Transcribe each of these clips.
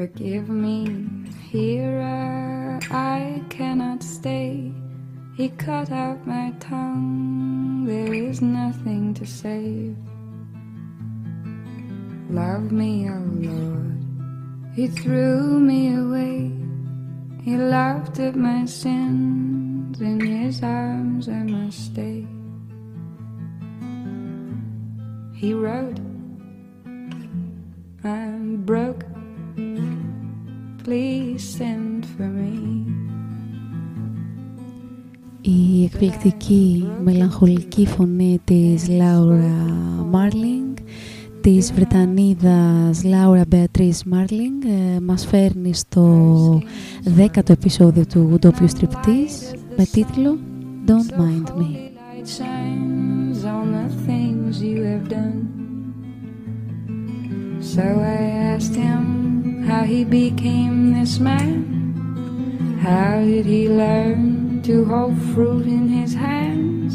Forgive me, here I cannot stay. He cut out my tongue, there is nothing to save. Love me, oh Lord. He threw me away. He laughed at my sins. In his arms I must stay. He wrote, Η εκπληκτική μελαγχολική φωνή της Λάουρα Μάρλινγκ της Βρετανίδας Λάουρα Μπεατρίς Μάρλινγκ ε, μας φέρνει στο δέκατο επεισόδιο του ντόπιου στριπτής με τίτλο Don't Mind Me. So I asked him how he became this man. How did he learn to hold fruit in his hands?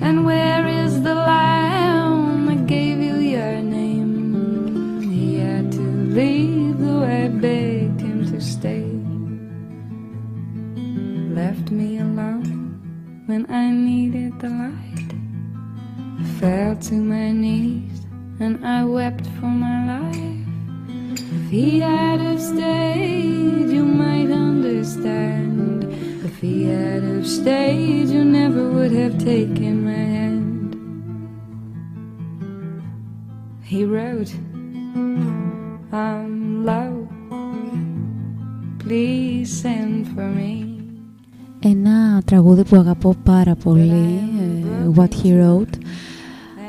And where is the lamb that gave you your name? He had to leave, though I begged him to stay. Left me alone when I needed the light. Fell to my knees and I wept for my life. If he had stayed, you might understand. If he had have stayed, you never would have taken my hand. He wrote, I'm low. Please send for me. Ένα τραγούδι που αγαπώ πάρα πολύ, ε, What He Wrote.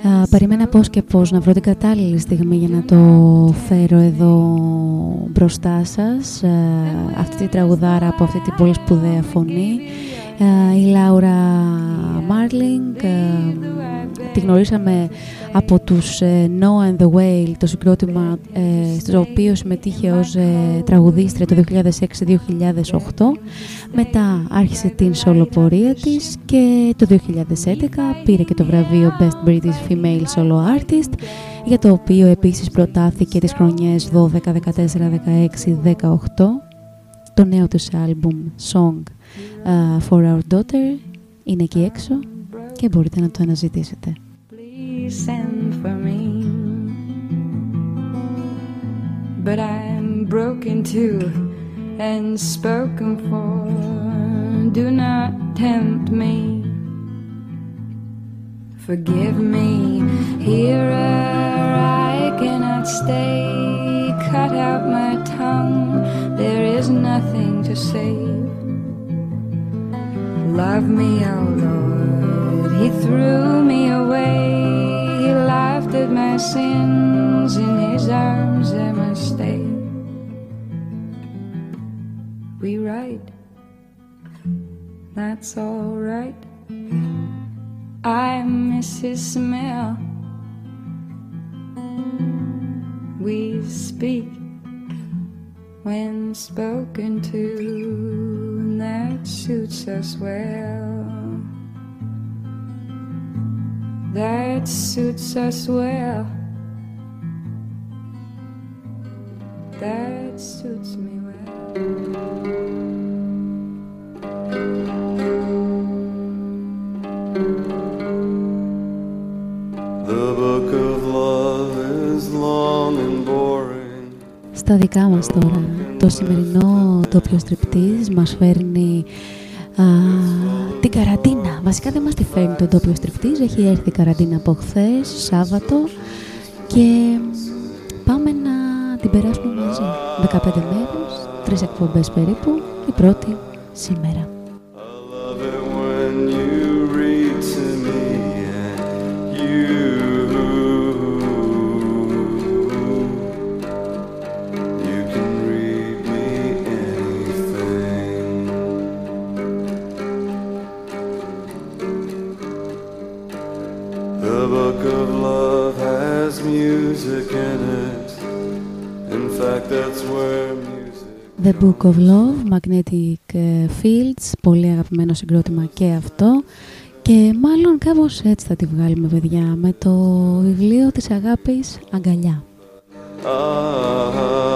Α, περίμενα πώς και πώς να βρω την κατάλληλη στιγμή για να το φέρω εδώ μπροστά σας. Α, αυτή τη τραγουδάρα από αυτή την πολύ σπουδαία φωνή. Α, η Λάουρα Μάρλινγκ τη γνωρίσαμε από τους ε, Noah and the Whale, το συγκρότημα ε, στο οποίο συμμετείχε ως ε, τραγουδίστρια το 2006-2008. Μετά άρχισε την σολοπορία της και το 2011 πήρε και το βραβείο Best British Female Solo Artist για το οποίο επίσης προτάθηκε τις χρονιές 12, 14, 16, 18 το νέο τους άλμπουμ Song uh, For Our Daughter είναι εκεί έξω και μπορείτε να το αναζητήσετε. Please send for me. But I'm broken too and spoken for. Do not tempt me. Forgive me, here I cannot stay. Cut out my tongue, there is nothing to save. Love me, oh Lord, He threw me away. He laughed at my sins, in His arms I must stay. We write, that's all right. I miss His smell. We speak when spoken to, that suits us well. That suits us well. That suits me well. Στα δικά μας τώρα, το σημερινό τοπιο στριπτής μας φέρνει α, την καραντίνα. Βασικά δεν μας τη φέρνει το τοπιο στριπτής, έχει έρθει η καραντίνα από χθες, Σάββατο και πάμε να την περάσουμε μαζί. 15 μέρες, τρεις εκπομπές περίπου, η πρώτη σήμερα. The Book of Love, Magnetic ε, Fields, πολύ αγαπημένο συγκρότημα και αυτό. Και μάλλον κάπως έτσι θα τη βγάλουμε παιδιά, με το βιβλίο της αγάπης Αγκαλιά. Ah,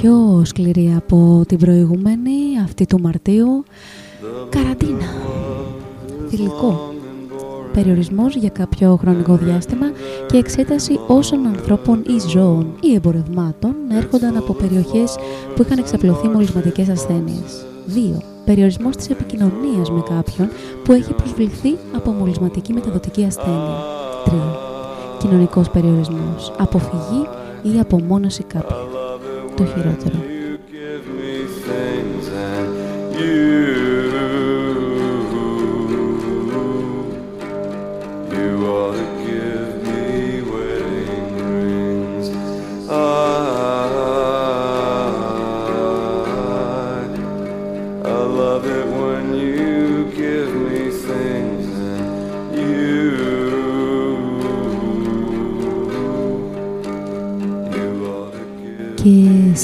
πιο σκληρή από την προηγούμενη, αυτή του Μαρτίου. Καραντίνα. Θηλυκό. Περιορισμός για κάποιο χρονικό διάστημα και εξέταση όσων ανθρώπων ή ζώων ή εμπορευμάτων έρχονταν από περιοχές που είχαν εξαπλωθεί μολυσματικές ασθένειες. 2. Περιορισμός της επικοινωνίας με κάποιον που έχει προσβληθεί από μολυσματική μεταδοτική ασθένεια. 3. Κοινωνικός περιορισμός. Αποφυγή ή απομόνωση κάποιου. Το χειρότερο.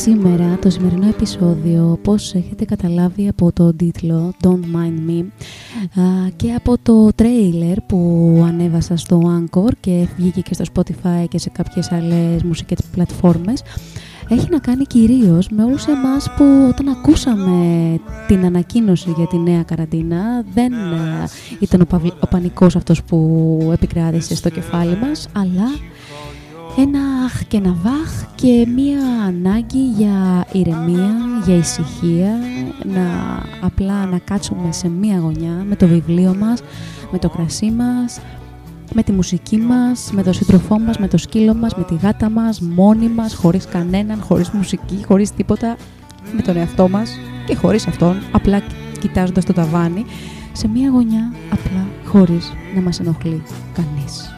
Σήμερα, το σημερινό επεισόδιο, όπως έχετε καταλάβει από το τίτλο Don't Mind Me και από το τρέιλερ που ανέβασα στο Anchor και βγήκε και στο Spotify και σε κάποιες άλλες μουσικές πλατφόρμες, έχει να κάνει κυρίως με όλους εμάς που όταν ακούσαμε την ανακοίνωση για τη νέα καραντίνα δεν ήταν ο, ο πανικός αυτός που επικράτησε στο κεφάλι μας, αλλά ένα αχ και ένα βαχ και μία ανάγκη για ηρεμία, για ησυχία, να απλά να κάτσουμε σε μία γωνιά με το βιβλίο μας, με το κρασί μας, με τη μουσική μας, με το σύντροφό μας, με το σκύλο μας, με τη γάτα μας, μόνοι μας, χωρίς κανέναν, χωρίς μουσική, χωρίς τίποτα, με τον εαυτό μας και χωρίς αυτόν, απλά κοιτάζοντας το ταβάνι, σε μία γωνιά απλά χωρίς να μας ενοχλεί κανείς.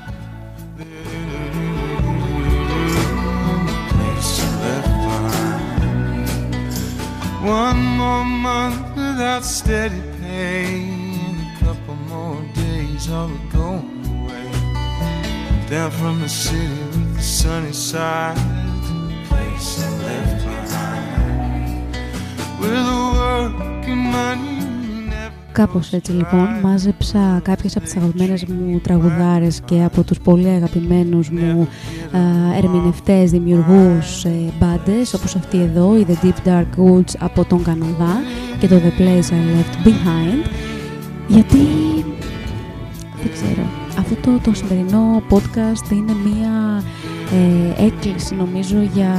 One more month without steady pay, a couple more days all going away. Down from the city with the sunny side the place I left behind. Where the work and money Κάπως έτσι λοιπόν μάζεψα κάποιες από τις αγαπημένες μου τραγουδάρες και από τους πολύ αγαπημένους μου α, ερμηνευτές, δημιουργούς ε, μπάντες όπως αυτή εδώ, η The Deep Dark Woods από τον Καναδά και το The Place I Left Behind γιατί δεν ξέρω αυτό το, το σημερινό podcast είναι μία ε, έκκληση νομίζω για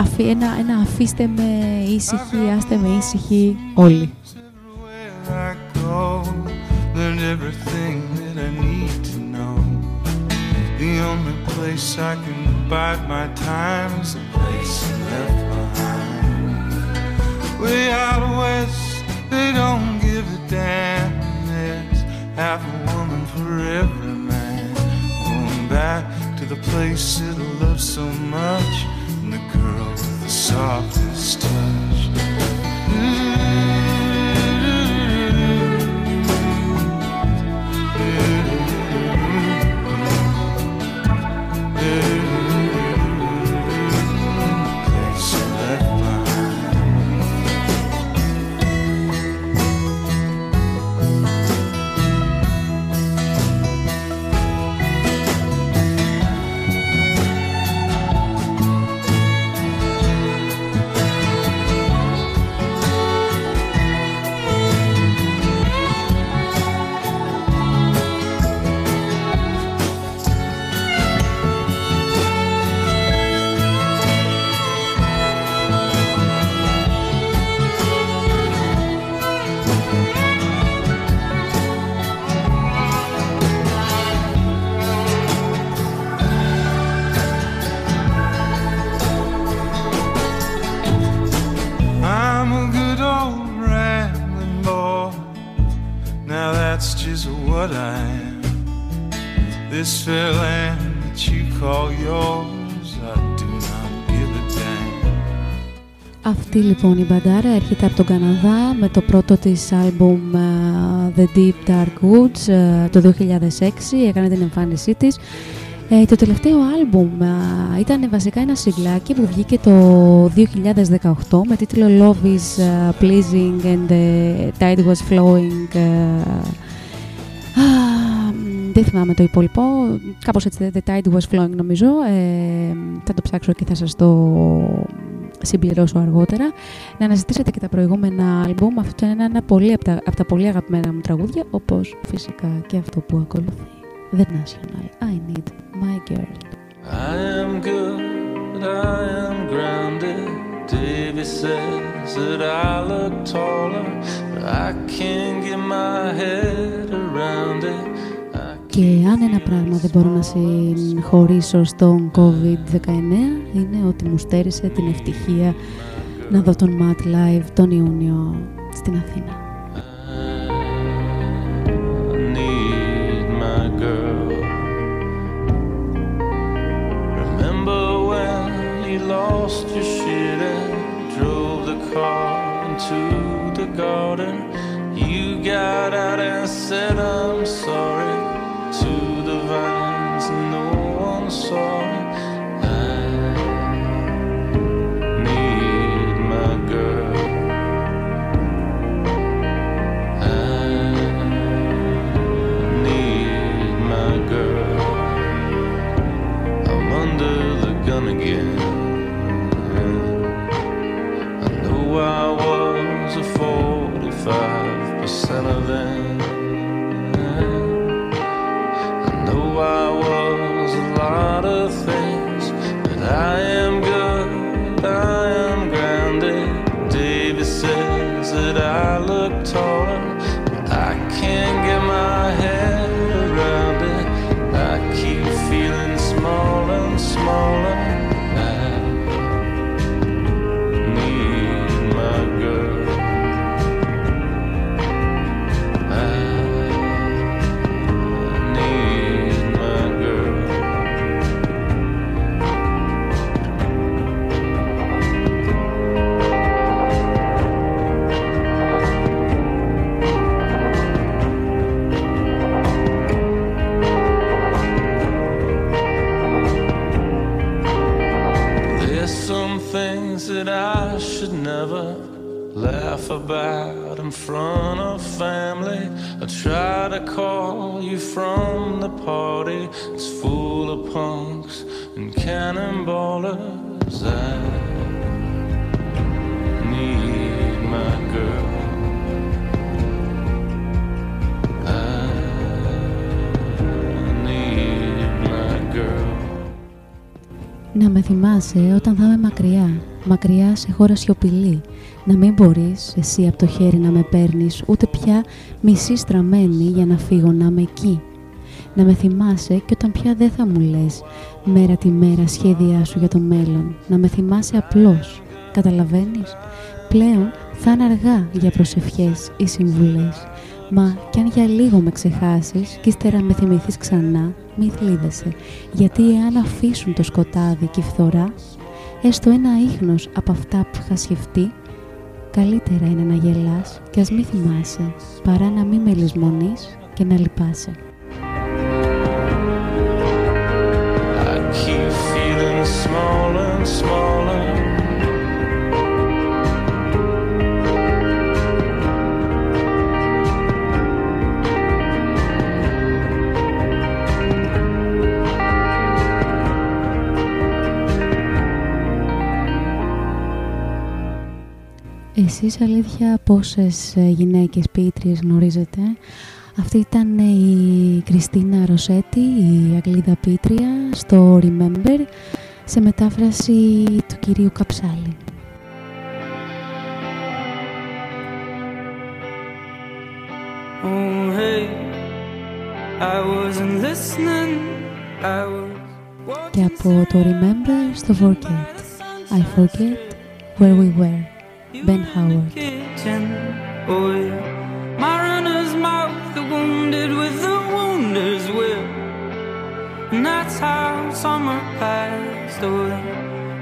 αφή, ένα, ένα αφήστε με ήσυχοι, άστε με ήσυχοι όλοι. I go, learned everything that I need to know. The only place I can bide my time is the place I left behind. Way out west, they don't give a damn. Half a woman for every man. Going back to the place that I love so much, and the girl with the softest touch. Αυτή λοιπόν η μπαντάρα έρχεται από τον Καναδά με το πρώτο της άλμπουμ uh, The Deep Dark Woods uh, το 2006, έκανε την εμφάνισή της. Ε, το τελευταίο άλμπουμ uh, ήταν βασικά ένα σιγλάκι που βγήκε το 2018 με τίτλο Love is Pleasing and the Tide was Flowing δεν θυμάμαι το υπόλοιπο. Κάπως έτσι, The Tide Was Flowing νομίζω. Ε, θα το ψάξω και θα σας το συμπληρώσω αργότερα. Να αναζητήσετε και τα προηγούμενα άλμπουμ. Αυτό είναι ένα πολύ από τα, από τα πολύ αγαπημένα μου τραγούδια, όπως φυσικά και αυτό που ακολουθεί. The National. I Need My Girl. I am good, I am grounded. Davy says that I look taller, but I can't get my head around it. Και αν ένα πράγμα δεν μπορώ να συγχωρήσω στον COVID-19 είναι ότι μου στέρισε την ευτυχία να δω τον Matt Live τον Ιούνιο στην Αθήνα. lost your shit and drove the car into the garden; You got out and said, I'm sorry song. about in front of family. I try to call you from the party. It's full of punks and cannonballers. I need my girl. I need my girl. Να με θυμάσαι όταν θα είμαι μακριά, μακριά σε χώρα σιωπηλή. Να μην μπορείς εσύ από το χέρι να με παίρνεις, ούτε πια μισή στραμμένη για να φύγω να είμαι εκεί. Να με θυμάσαι και όταν πια δεν θα μου λες μέρα τη μέρα σχέδιά σου για το μέλλον. Να με θυμάσαι απλώς, καταλαβαίνεις; Πλέον θα είναι αργά για προσευχές ή συμβουλές. Μα κι αν για λίγο με ξεχάσεις και ύστερα με θυμηθείς ξανά, μη θλίβεσαι, γιατί εάν αφήσουν το σκοτάδι και η φθορά, έστω ένα ίχνος από αυτά που είχα σκεφτεί, καλύτερα είναι να γελάς και ας μη θυμάσαι, παρά να μη με λησμονείς και να λυπάσαι. Εσείς αλήθεια πόσες ε, γυναίκες ποιήτριες γνωρίζετε; Αυτή ήταν η Κριστίνα Ροσέτη, η Αγγλίδα ποιήτρια, στο Remember, σε μετάφραση του κυρίου Καψάλη. Oh, hey, I wasn't listening. I was Και από το Remember στο Forget. I forget where we were. Ben Howard. kitchen. My runner's mouth, the wounded with the wounder's will. And that's how summer passed away.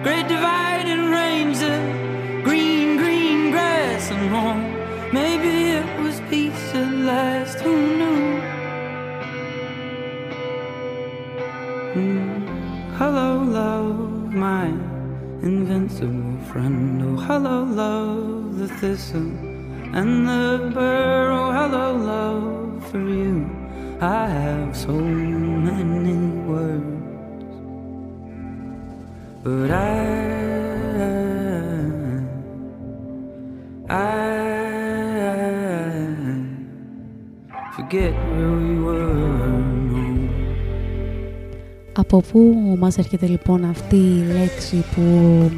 Great dividing range of green, green grass and home. Maybe it was peace at last, who knew? Mm. Hello, love, my invincible friend. Oh, hello, love, the thistle and the burr. Oh, hello, love, for you. I have so many words, but I, I forget where we were. Από πού μας έρχεται λοιπόν αυτή η λέξη που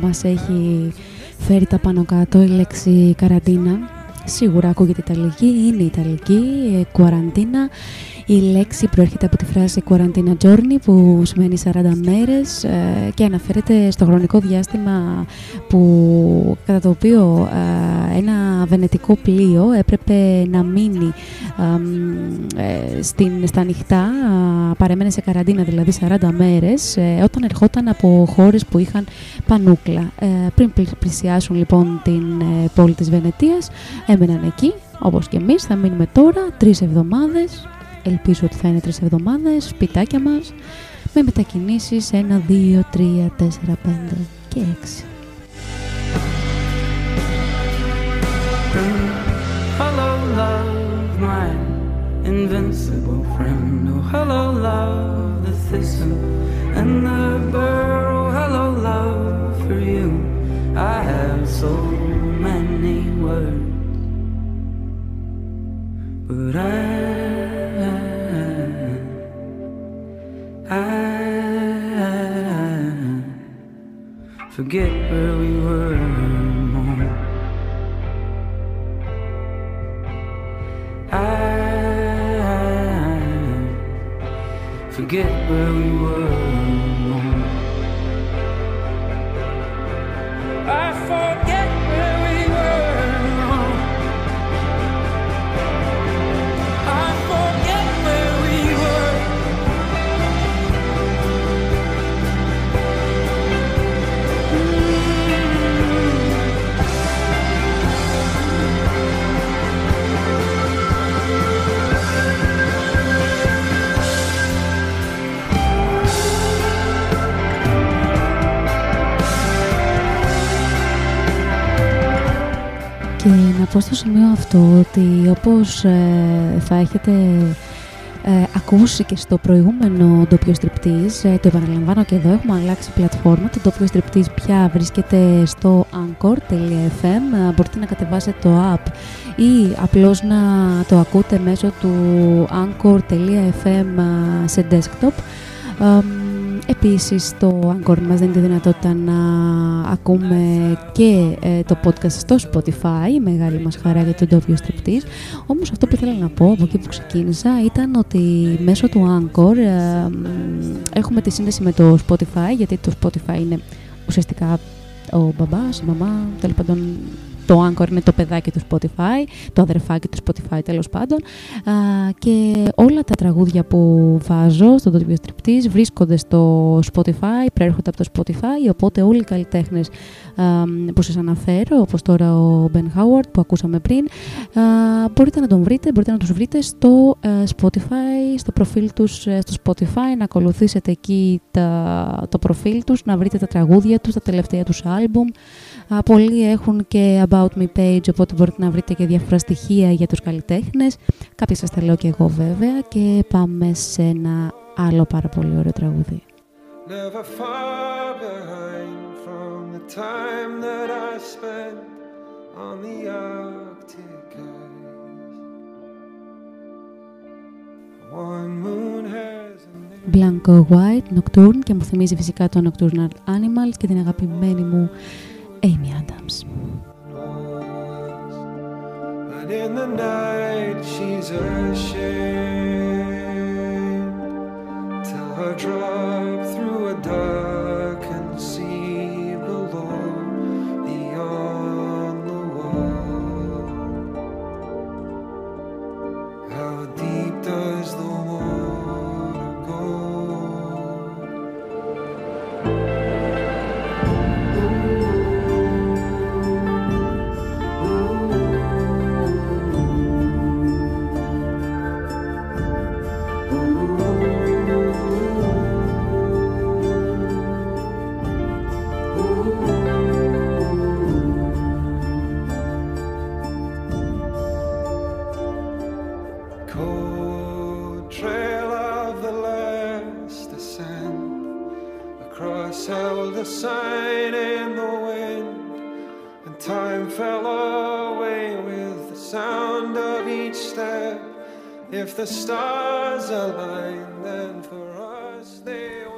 μας έχει φέρει τα πάνω κάτω, η λέξη καραντίνα; Σίγουρα ακούγεται Ιταλική, είναι Ιταλική, ε, κουαραντίνα η λέξη προέρχεται από τη φράση Quarantine Journey που σημαίνει 40 μέρες ε, και αναφέρεται στο χρονικό διάστημα που, κατά το οποίο ε, ένα βενετικό πλοίο έπρεπε να μείνει ε, στην, στα ανοιχτά, παρέμενε σε καραντίνα δηλαδή 40 μέρες όταν ερχόταν από χώρες που είχαν πανούκλα. Πριν πλησιάσουν λοιπόν την πόλη της Βενετίας έμεναν εκεί όπως και εμείς θα μείνουμε τώρα τρεις εβδομάδες ελπίζω ότι θα είναι τρεις εβδομάδες, σπιτάκια μας, με μετακινήσεις 1, 2, 3, 4, 5 και 6. Hello, love, my invincible friend. Oh, hello, love, the thistle and the burr. Oh, hello, love, for you. I have so many words, but I I forget where we were. I forget where we were. I forget Και να πω στο σημείο αυτό ότι όπως ε, θα έχετε ε, ακούσει και στο προηγούμενο ντόπιο στριπτής, ε, το επαναλαμβάνω και εδώ, έχουμε αλλάξει πλατφόρμα. Το ντόπιο στριπτής πια βρίσκεται στο anchor.fm. Ε, μπορείτε να κατεβάσετε το app ή απλώς να το ακούτε μέσω του anchor.fm ε, σε desktop. Ε, Επίσης το Anchor μας δίνει τη δυνατότητα να ακούμε και ε, το podcast στο Spotify, μεγάλη μας χαρά για τον τόπιο στρεπτής. Όμως αυτό που ήθελα να πω από εκεί που ξεκίνησα ήταν ότι μέσω του Anchor ε, έχουμε τη σύνδεση με το Spotify, γιατί το Spotify είναι ουσιαστικά ο μπαμπάς, η μαμά, τέλος πάντων το Anchor είναι το παιδάκι του Spotify, το αδερφάκι του Spotify τέλος πάντων. Α, και όλα τα τραγούδια που βάζω στο Dotview Striptease βρίσκονται στο Spotify, προέρχονται από το Spotify οπότε όλοι οι καλλιτέχνες α, που σας αναφέρω όπως τώρα ο Ben Howard που ακούσαμε πριν α, μπορείτε να τον βρείτε, μπορείτε να τους βρείτε στο ε, Spotify, στο προφίλ τους ε, στο Spotify, να ακολουθήσετε εκεί τα, το προφίλ τους, να βρείτε τα τραγούδια τους, τα τελευταία τους άλμπουμ. Α, πολλοί έχουν και About Me page, οπότε μπορείτε να βρείτε και διάφορα στοιχεία για τους καλλιτέχνες. Κάποια σας τα λέω και εγώ βέβαια και πάμε σε ένα άλλο πάρα πολύ ωραίο τραγούδι. Never far behind from the time that I spent on the Arctic ice. One moon has a Blanco White, Nocturne και μου θυμίζει φυσικά το Nocturnal Animals και την αγαπημένη μου Amy Adams. But in the night she's ashamed. Tell her drop through a darkened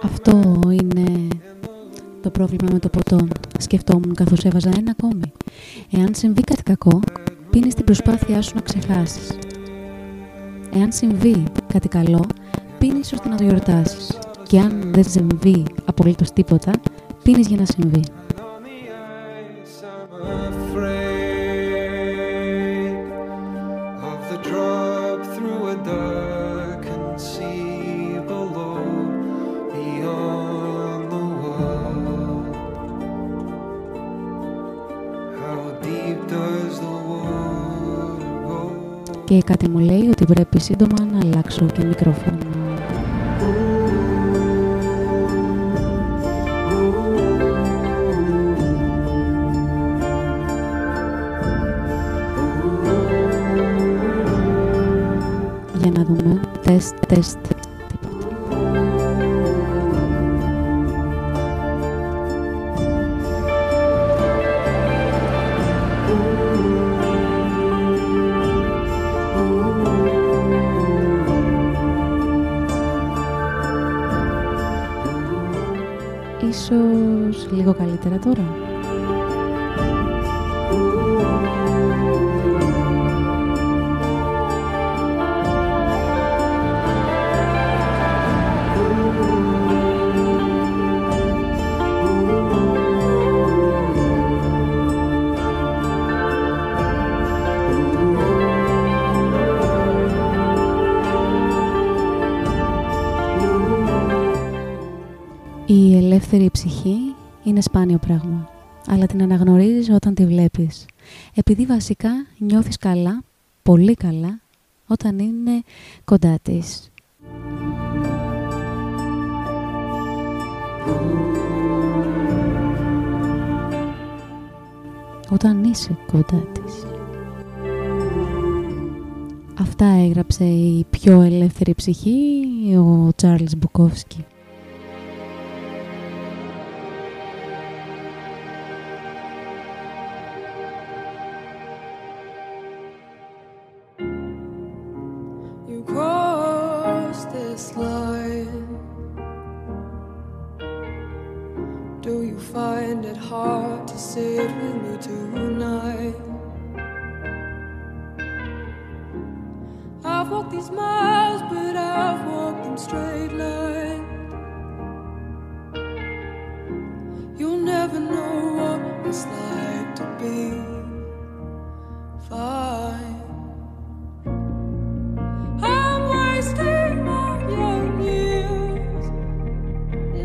Αυτό είναι το πρόβλημα με το ποτό. Σκεφτόμουν καθώς έβαζα ένα ακόμη. Εάν συμβεί κάτι κακό, πίνεις την προσπάθειά σου να ξεχάσεις. Εάν συμβεί κάτι καλό, πίνεις ώστε να το γιορτάσεις. Και αν δεν συμβεί απολύτως τίποτα, Πήγε για να συμβεί. Και κάτι μου λέει ότι πρέπει σύντομα να αλλάξω και μικρόφωνο. Δούμε. Τεστ, Επειδή βασικά νιώθεις καλά, πολύ καλά, όταν είναι κοντά της. Όταν είσαι κοντά της. Αυτά έγραψε η πιο ελεύθερη ψυχή, ο Τσάρλς Μπουκόφσκι.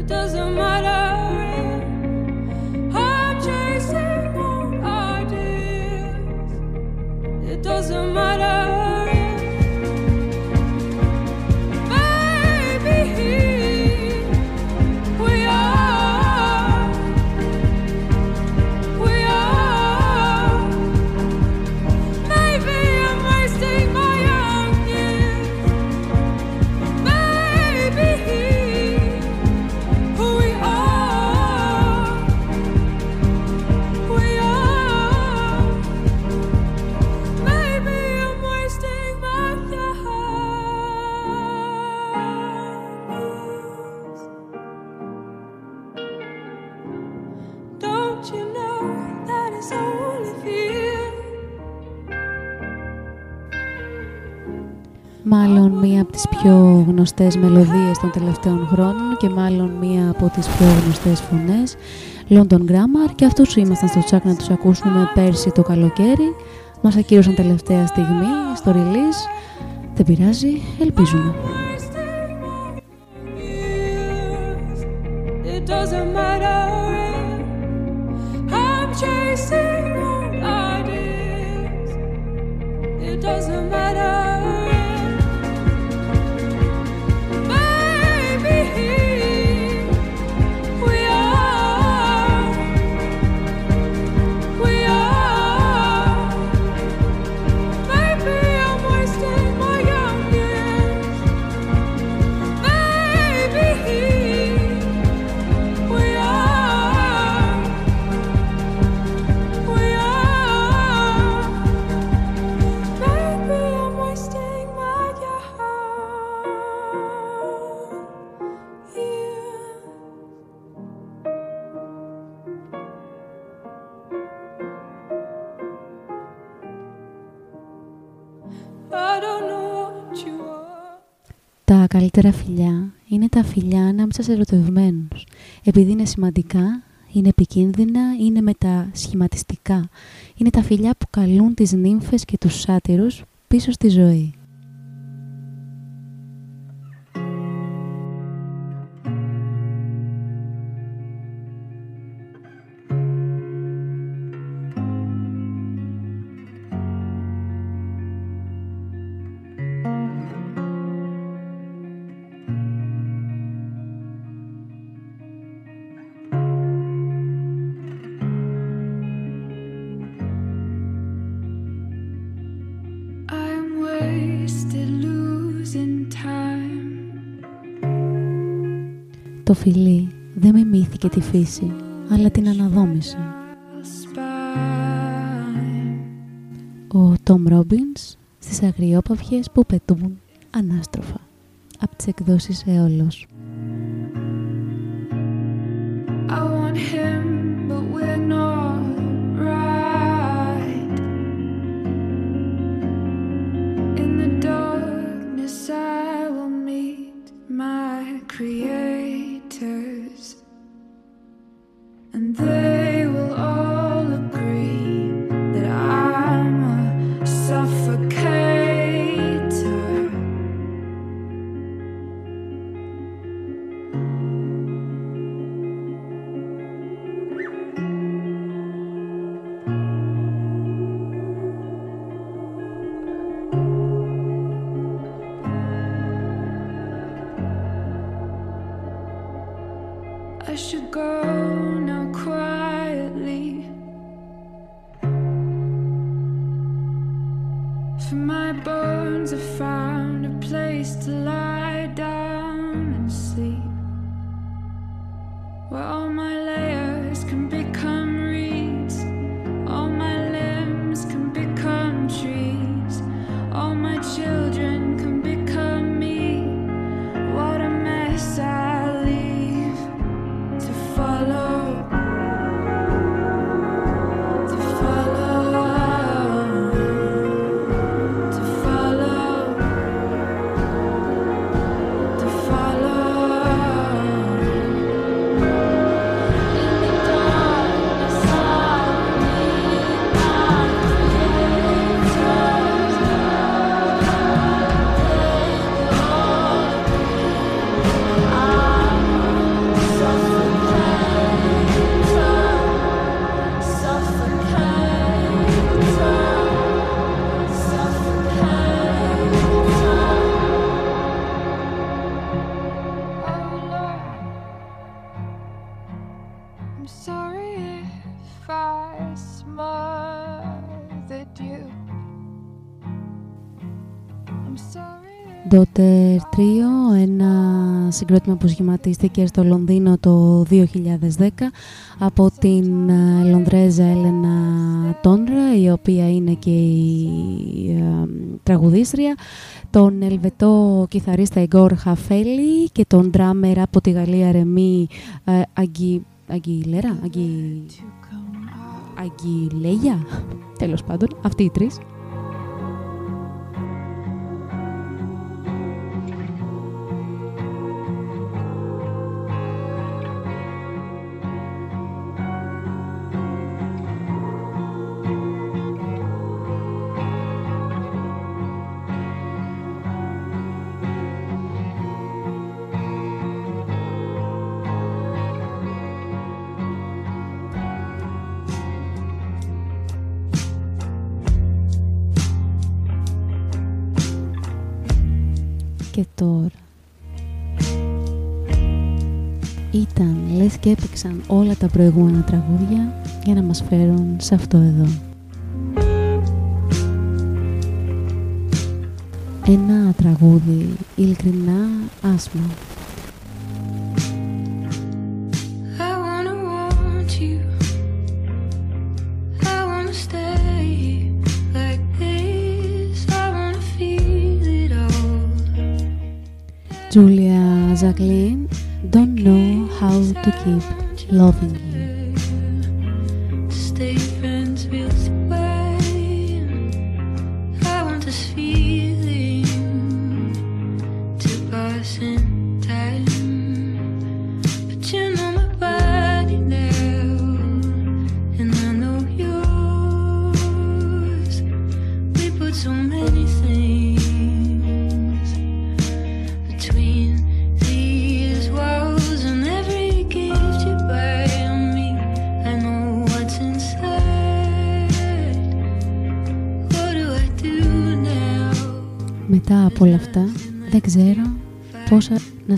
Doesn't matter. Πιο γνωστές μελωδίες των τελευταίων χρόνων και μάλλον μία από τις πιο γνωστές φωνές London Grammar. Και αυτούς ήμασταν στο τσάκ να τους ακούσουμε πέρσι το καλοκαίρι. Μας ακύρωσαν τελευταία στιγμή στο release. Δεν πειράζει, ελπίζουμε. It doesn't matter. Καλύτερα φιλιά είναι τα φιλιά ανάμεσα σε ερωτευμένους, επειδή είναι σημαντικά, είναι επικίνδυνα, είναι μετασχηματιστικά. Είναι τα φιλιά που καλούν τις νύμφες και τους σάτυρους πίσω στη ζωή. Το φιλί δεν μιμήθηκε τη φύση, αλλά την αναδόμησε. Ο Τόμ Ρόμπινς στις αγριόπαυχες που πετούν ανάστροφα από τις εκδόσεις Εόλος. Daughter Trio, ένα συγκρότημα που σχηματίστηκε στο Λονδίνο το 2010 από την ε, Λονδρέζα Έλενα Τόνρα, η οποία είναι και η ε, τραγουδίστρια, τον Ελβετό κιθαρίστα Ιγκόρ Χαφέλη και τον ντράμερ από τη Γαλλία Ρεμί ε, Αγγι... Αγγιλέρα, Αγγι... Αγγιλέγια, τέλος πάντων, αυτοί οι τρεις. Λες και έπαιξαν όλα τα προηγούμενα τραγούδια για να μας φέρουν σε αυτό εδώ. Ένα τραγούδι ειλικρινά άσμα. Julia Jacqueline don't know how to keep loving.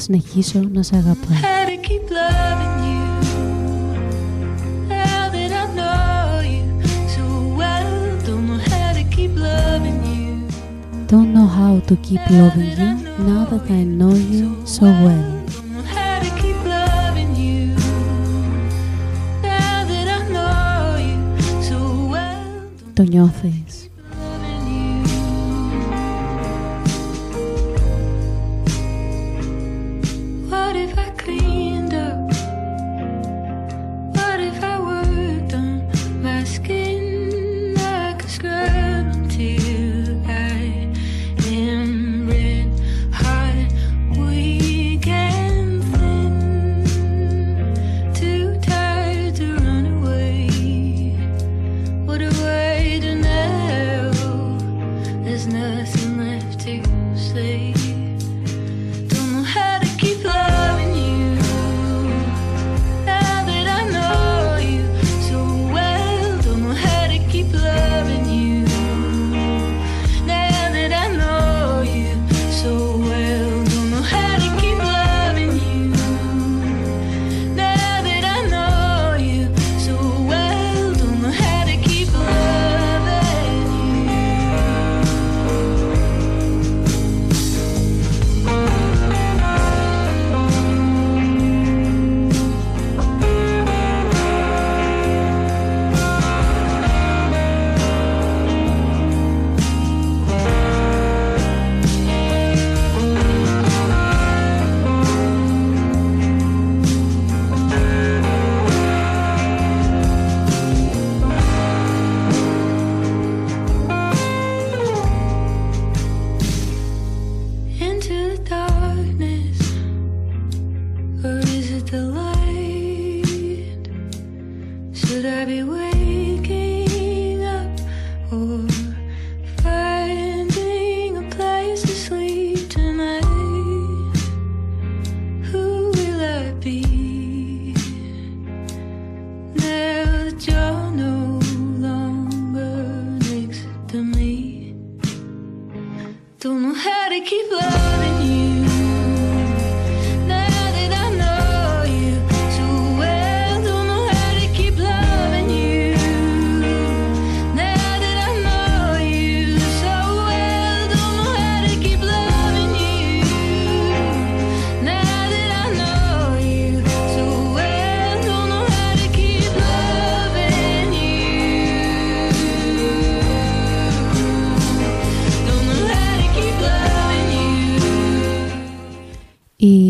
Συνεχίσω να σε αγαπάω. Don't know how to keep loving you now that I know you so well. Το νιώθεις.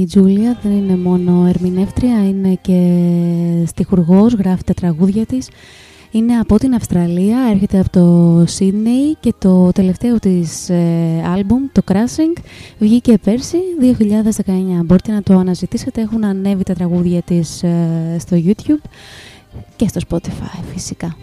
Τζούλια δεν είναι μόνο ερμηνεύτρια, είναι και στιχουργός, γράφει τα τραγούδια της. Είναι από την Αυστραλία, έρχεται από το Σίδνεϊ και το τελευταίο της ε, άλμπουμ, το Crashing, βγήκε πέρσι, 2019. Μπορείτε να το αναζητήσετε, έχουν ανέβει τα τραγούδια της ε, στο YouTube και στο Spotify φυσικά.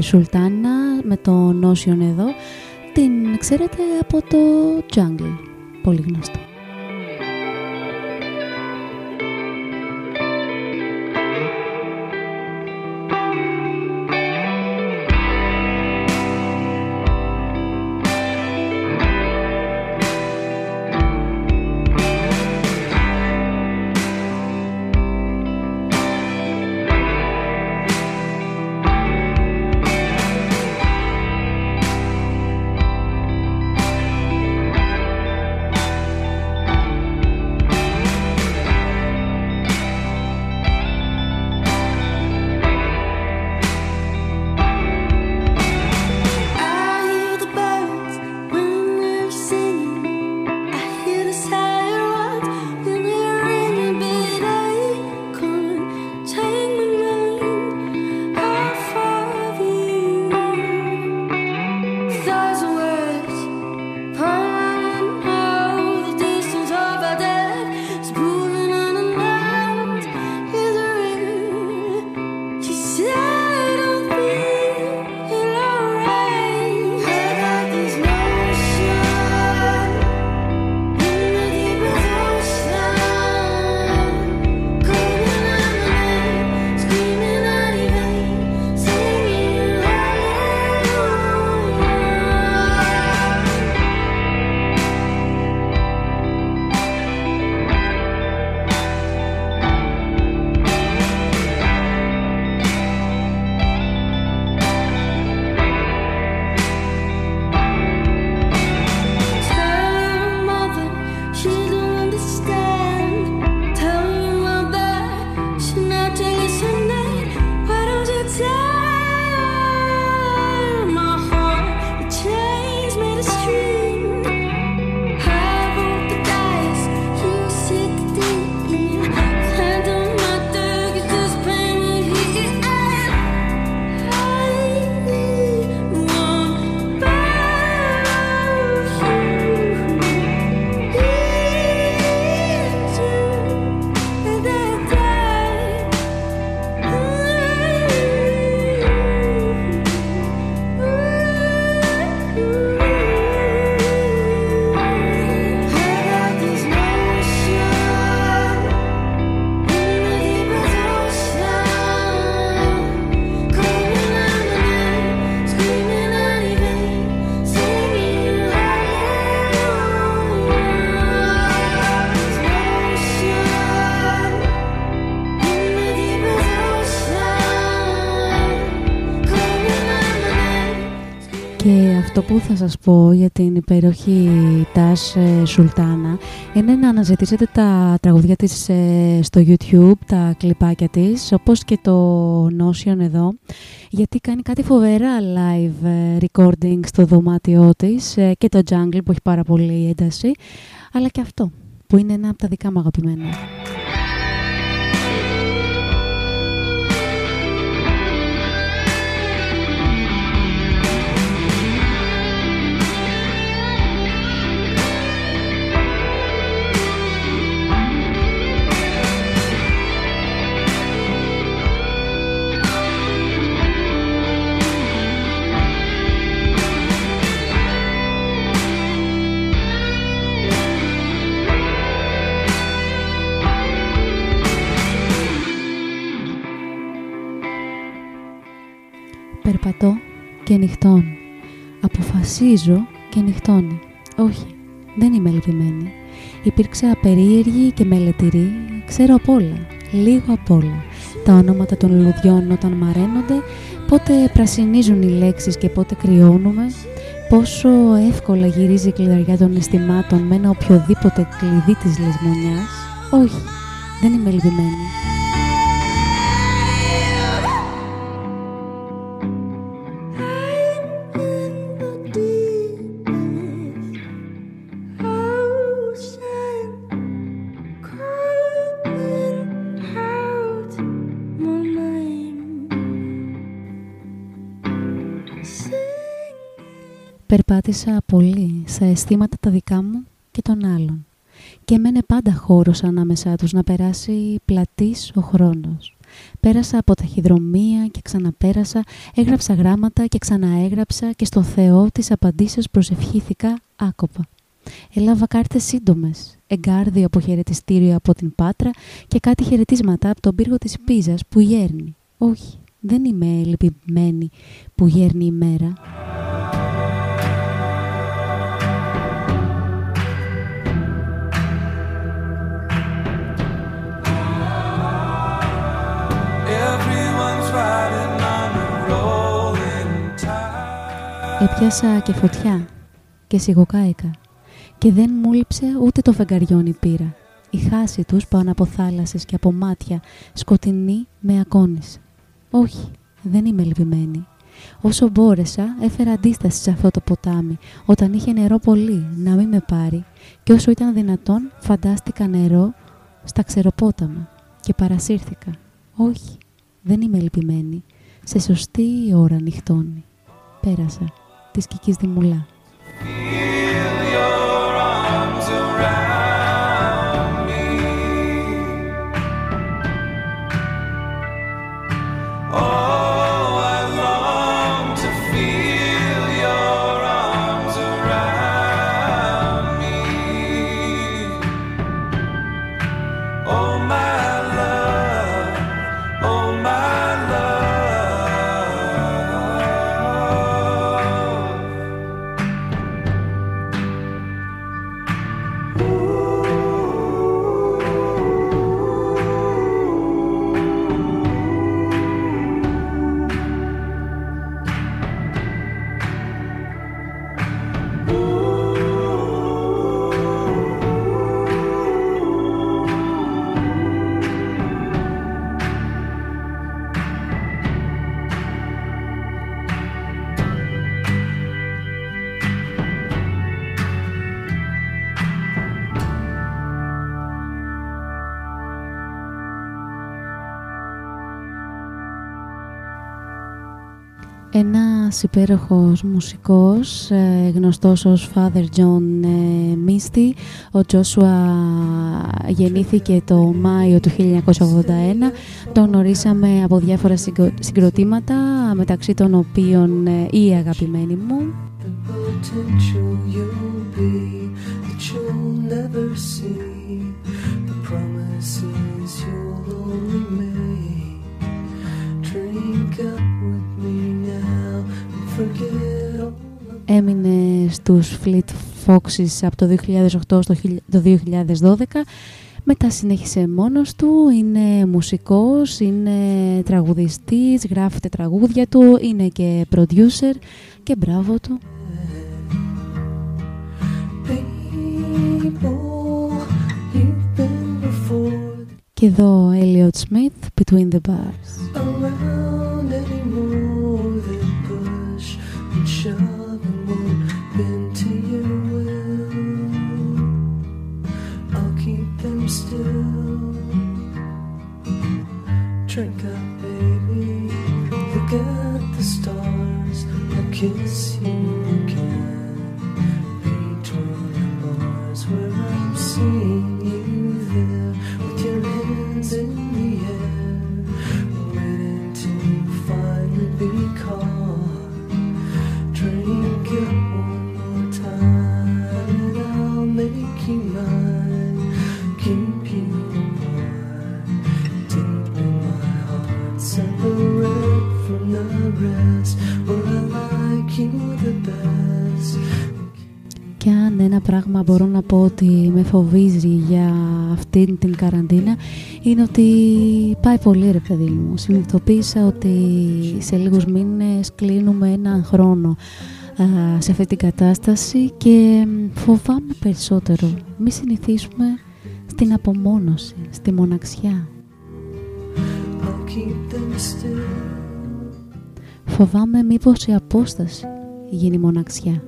Σουλτάνα με το νόσιον εδώ, την ξέρετε από το Jungle, πολύ γνωστό. Που θα σας πω για την υπέροχη Τάς ε, Σουλτάνα είναι να αναζητήσετε τα τραγουδιά της ε, στο YouTube, τα κλιπάκια της, όπως και το Notion εδώ, γιατί κάνει κάτι φοβερά live ε, recording στο δωμάτιό της και το Jungle που έχει πάρα πολύ ένταση, αλλά και αυτό που είναι ένα από τα δικά μου αγαπημένα. Και νυχτώνω. Αποφασίζω και νυχτώνει. Όχι, δεν είμαι λυπημένη. Υπήρξα περίεργη και μελετηρή, ξέρω απ' όλα, λίγο απ' όλα. Τα ονόματα των λουλουδιών όταν μαραίνονται, πότε πρασινίζουν οι λέξεις και πότε κρυώνουμε, πόσο εύκολα γυρίζει η κλειδαριά των αισθημάτων με ένα οποιοδήποτε κλειδί της λησμονιάς. Όχι, δεν είμαι λυπημένη. Περπάτησα πολύ στα αισθήματα τα δικά μου και των άλλων και μένε πάντα χώρος ανάμεσά τους να περάσει πλατής ο χρόνος. Πέρασα από ταχυδρομεία και ξαναπέρασα, έγραψα γράμματα και ξαναέγραψα και στο Θεό της απαντήσεως προσευχήθηκα άκοπα. Έλαβα κάρτες σύντομες, εγκάρδιο από χαιρετιστήριο από την Πάτρα και κάτι χαιρετίσματα από τον πύργο της Πίζας που γέρνει. Όχι, δεν είμαι λυπημένη που γέρνει η μέρα. Έπιασα και φωτιά και σιγοκάηκα και δεν μου λείψε ούτε το φεγγαριόνι πήρα. Η χάση τους πάνω από θάλασσες και από μάτια σκοτεινή με ακόνησε. Όχι, δεν είμαι λυπημένη. Όσο μπόρεσα, έφερα αντίσταση σε αυτό το ποτάμι, όταν είχε νερό πολύ, να μην με πάρει, και όσο ήταν δυνατόν, φαντάστηκα νερό στα ξεροπόταμα και παρασύρθηκα. Όχι, δεν είμαι λυπημένη. Σε σωστή ώρα νυχτώνει. Πέρασα της Κικής Δημουλά. Ένας υπέροχος μουσικός, ε, γνωστός ως Father John ε, Misty. Ο Τζόσουα γεννήθηκε το Μάιο του 1981. Τον γνωρίσαμε από διάφορα συγκροτήματα, μεταξύ των οποίων ε, η αγαπημένη μου. Έμεινε στους Fleet Foxes από το 2008 στο 2012 Μετά συνέχισε μόνος του, είναι μουσικός, είναι τραγουδιστής, γράφει τα τραγούδια του, είναι και producer και μπράβο του. Και εδώ Elliot Smith, Between the Bars. Αν ένα πράγμα μπορώ να πω ότι με φοβίζει για αυτήν την καραντίνα είναι ότι πάει πολύ ρε παιδί μου. Συνειδητοποίησα ότι σε λίγους μήνες κλείνουμε έναν χρόνο α, σε αυτή την κατάσταση και φοβάμαι περισσότερο. Μη συνηθίσουμε στην απομόνωση, στη μοναξιά. I'll keep them still. Φοβάμαι μήπως η απόσταση γίνει μοναξιά.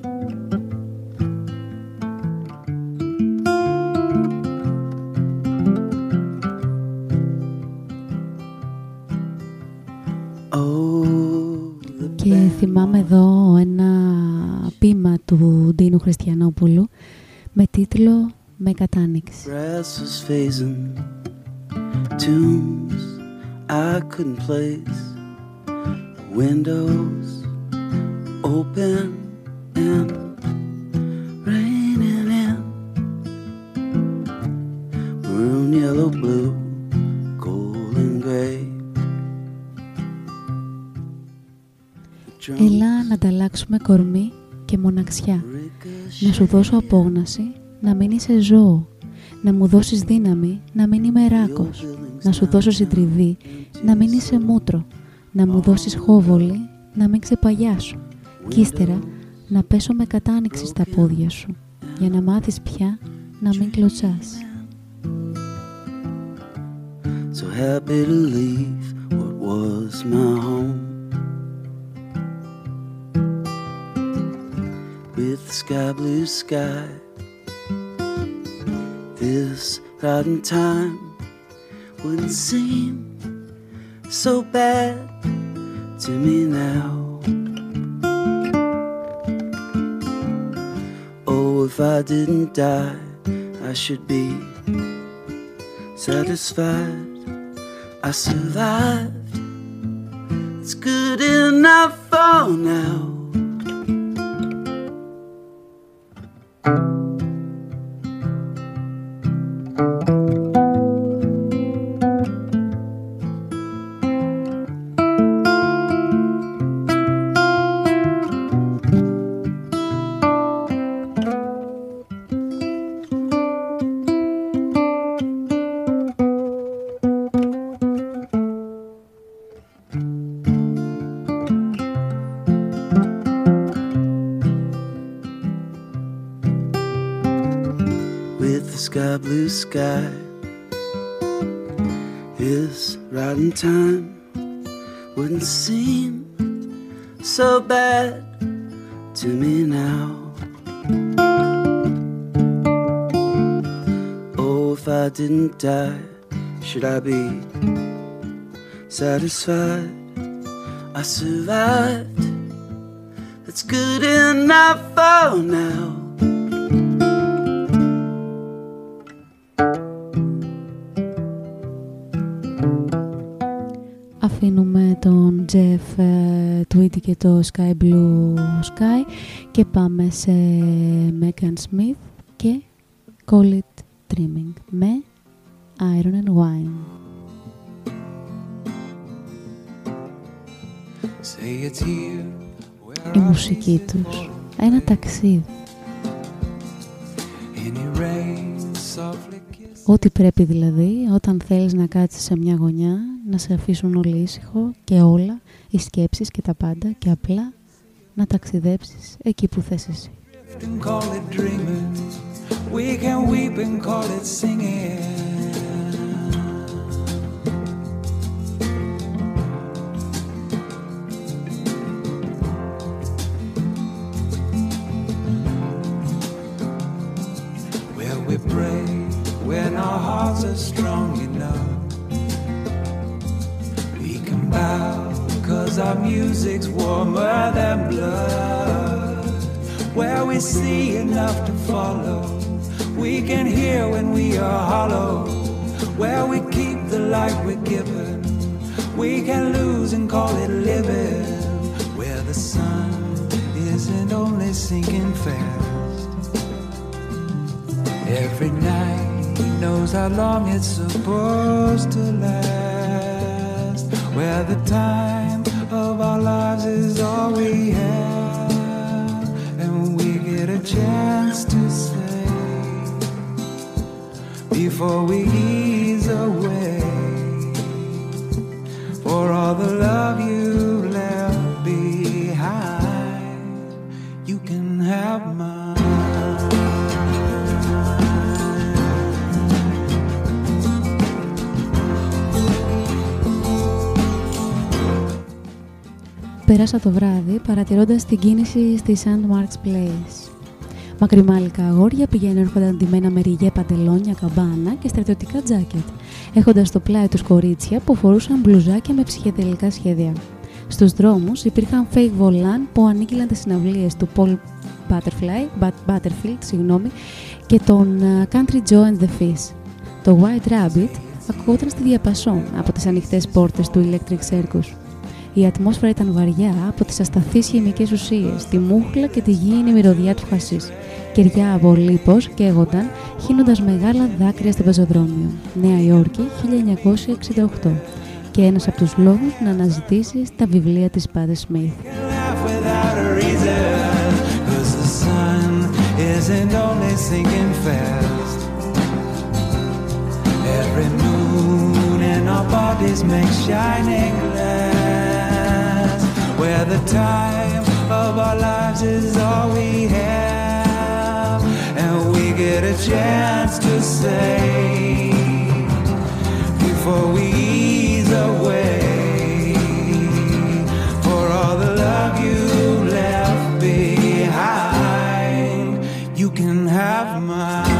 Χριστιανόπουλου με τίτλο «Με κατάνοιξη». Ελά να ανταλλάξουμε κορμί και μοναξιά. Να σου δώσω απόγνωση, να μην είσαι ζώο. Να μου δώσεις δύναμη, να μην είμαι ράκος. Να σου δώσω συντριβή, να μην είσαι μούτρο. Να μου δώσεις χόβολη, να μην ξεπαγιάσω. Κι ύστερα να πέσω με κατάνοιξη στα πόδια σου. Για να μάθεις πια να μην κλωτσάς. So happy to leave what was my home. With sky blue sky, this rotten time wouldn't seem so bad to me now. Oh, if I didn't die, I should be satisfied. I survived. It's good enough for now. thank you seem so bad to me now. Oh, if I didn't die, should I be satisfied? I survived. It's good enough for now. Το Sky Blue Sky και πάμε σε Megan Smith και Call It Dreaming με Iron and Wine. Say it's here where Η our μουσική faces τους, fall. ένα ταξίδι. And it rains softly Ό,τι πρέπει δηλαδή, όταν θέλεις να κάτσεις σε μια γωνιά, να σε αφήσουν όλοι ήσυχο και όλα, οι σκέψεις και τα πάντα και απλά να ταξιδέψεις εκεί που θες εσύ. when our hearts are strong enough. We can bow cause our music's warmer than blood. Where we see enough to follow, we can hear when we are hollow. Where we keep the light we're given, we can lose and call it living. Where the sun isn't only sinking fast. Every night knows how long it's supposed to last. Where the time our lives is all we have, and we get a chance to say before we ease away for all the love Πέρασα το βράδυ παρατηρώντας την κίνηση στη St. Mark's Place. Μακριμάλικα αγόρια πηγαίνουν έρχονταν ντυμένα με ριγέ παντελόνια, καμπάνα και στρατιωτικά τζάκετ, έχοντας στο πλάι τους κορίτσια που φορούσαν μπλουζάκια με ψυχεδελικά σχέδια. Στους δρόμους υπήρχαν fake volan που ανήκυλαν τις συναυλίες του Paul Butterfly, Butterfield συγγνώμη, και τον Country Joe and the Fish. Το White Rabbit ακουγόταν στη διαπασόν από τις ανοιχτές πόρτες του Electric Circus. Η ατμόσφαιρα ήταν βαριά από τις ασταθείς χημικές ουσίες, τη μούχλα και τη γήινη μυρωδιά του χασίς. Κεριά από λίπος καίγονταν, χύνοντας μεγάλα δάκρυα στο πεζοδρόμιο. Νέα Υόρκη, 1968. Και ένας από τους λόγους να αναζητήσεις τα βιβλία της Πάτε Σμιθ. Every moon in our bodies makes shining glass. Where the time of our lives is all we have, and we get a chance to say before we ease away for all the love you left behind. You can have mine.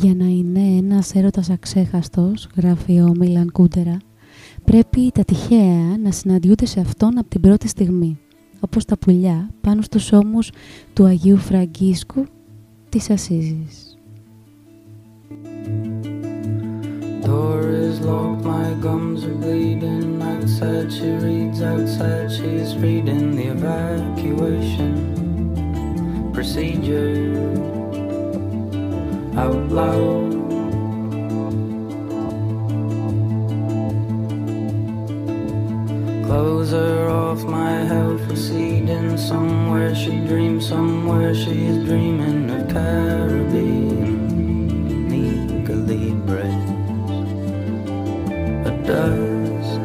Για να είναι ένας έρωτας αξέχαστος, γράφει ο Μίλαν Κούντερα, πρέπει τα τυχαία να συναντιούνται σε αυτόν από την πρώτη στιγμή, όπως τα πουλιά πάνω στους ώμους του Αγίου Φραγκίσκου της Ασίζης. Door is locked, my gums are bleeding. Outside she reads, outside she's reading the evacuation procedure out loud. Clothes are off, my health receding. Somewhere she dreams, somewhere she's dreaming of Caribbean legally bred. A dusk.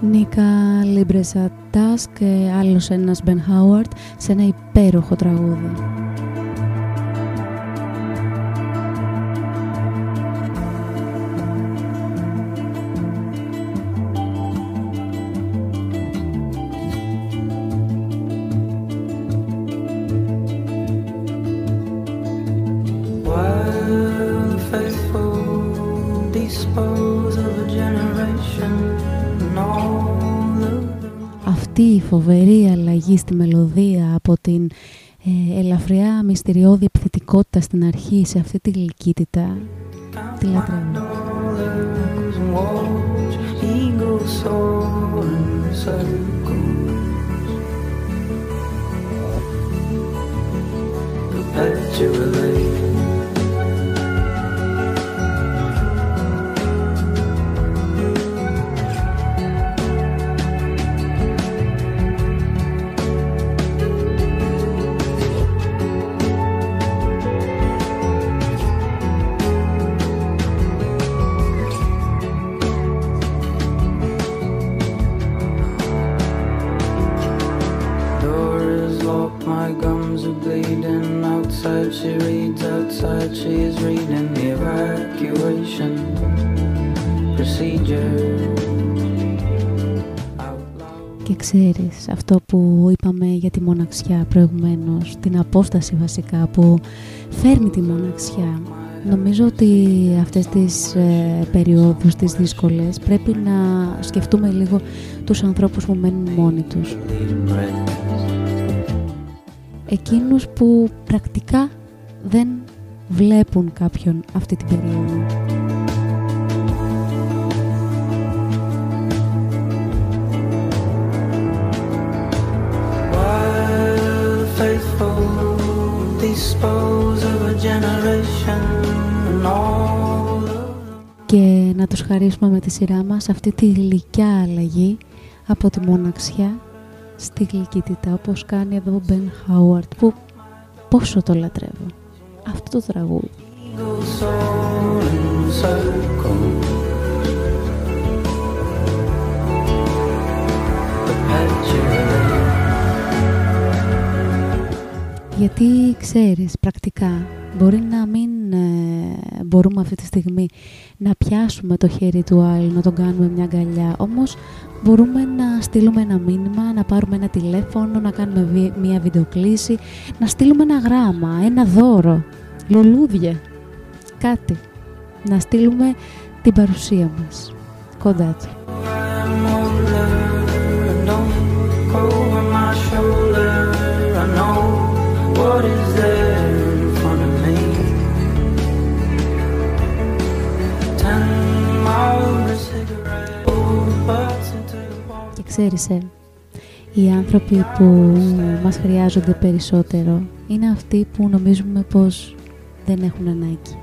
Νίκα Λίμπρεσα Τάς και άλλος ένας Μπεν Χάουαρτ σε ένα υπέροχο τραγούδι. Μυστηριώδη επιθετικότητα στην αρχή σε αυτή τη γλυκύτητα τη λατρεύω. dollars outside, she is reading the evacuation procedure. Out loud. Και ξέρεις αυτό που είπαμε για τη μοναξιά προηγουμένως, την απόσταση βασικά που φέρνει τη μοναξιά. Νομίζω ότι αυτές τις ε, περιόδους, τις δύσκολες, πρέπει να σκεφτούμε λίγο τους ανθρώπους που μένουν μόνοι τους. Leading breath. Εκείνους που πρακτικά δεν βλέπουν κάποιον αυτή την περίοδο. While faithful dispose of a generation and all of και να τους χαρίσουμε με τη σειρά μας αυτή τη γλυκιά αλλαγή από τη μοναξιά στη γλυκύτητα όπως κάνει εδώ ο Μπεν Χάουαρτ που πόσο το λατρεύω αυτό το τραγούδι γιατί ξέρεις πρακτικά μπορεί να μην ε, μπορούμε αυτή τη στιγμή να πιάσουμε το χέρι του άλλου, να τον κάνουμε μια αγκαλιά όμως μπορούμε να στείλουμε ένα μήνυμα, να πάρουμε ένα τηλέφωνο, να κάνουμε βι- μια βιντεοκλήση, να στείλουμε ένα γράμμα, ένα δώρο, λουλούδια, κάτι. Να στείλουμε την παρουσία μας κοντά του. Ξέρεις, ε, οι άνθρωποι που μας χρειάζονται περισσότερο είναι αυτοί που νομίζουμε πως δεν έχουν ανάγκη.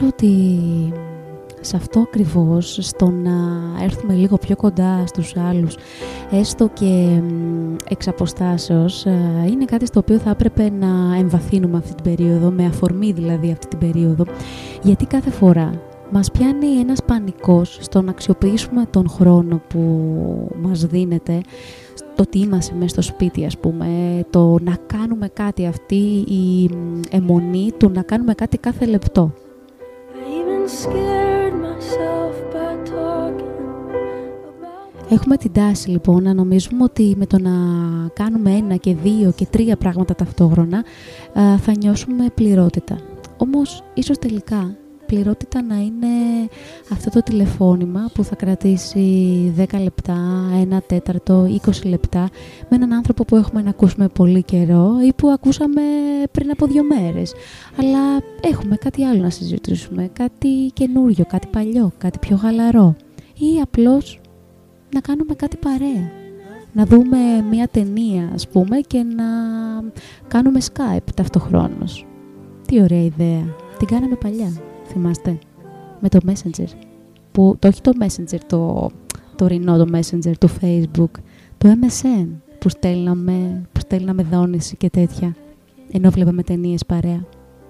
Νομίζω ότι σε αυτό ακριβώς, στο να έρθουμε λίγο πιο κοντά στους άλλους, έστω και μ, εξ αποστάσεως, ε, είναι κάτι στο οποίο θα έπρεπε να εμβαθύνουμε αυτή την περίοδο, με αφορμή δηλαδή αυτή την περίοδο, γιατί κάθε φορά μας πιάνει ένας πανικός στο να αξιοποιήσουμε τον χρόνο που μας δίνεται, το ότι είμαστε μέσα στο σπίτι ας πούμε, το να κάνουμε κάτι αυτή η μ, αιμονή του να κάνουμε κάτι κάθε λεπτό. Έχουμε την τάση λοιπόν να νομίζουμε ότι με το να κάνουμε ένα και δύο και τρία πράγματα ταυτόχρονα α, θα νιώσουμε πληρότητα. Όμως ίσως τελικά πληρότητα να είναι αυτό το τηλεφώνημα που θα κρατήσει 10 λεπτά, ένα τέταρτο, 20 λεπτά με έναν άνθρωπο που έχουμε να ακούσουμε πολύ καιρό ή που ακούσαμε πριν από δύο μέρες. Αλλά έχουμε κάτι άλλο να συζητήσουμε, κάτι καινούριο, κάτι παλιό, κάτι πιο χαλαρό ή απλώς να κάνουμε κάτι παρέα. Να δούμε μια ταινία, ας πούμε, και να κάνουμε Skype ταυτοχρόνως. Τι ωραία ιδέα. Την κάναμε παλιά, θυμάστε, με το Messenger. Που, το, όχι το Messenger, το, το ρινό το Messenger του Facebook, το MSN, που στέλναμε, που στέλναμε δόνηση και τέτοια, ενώ βλέπαμε ταινίες παρέα.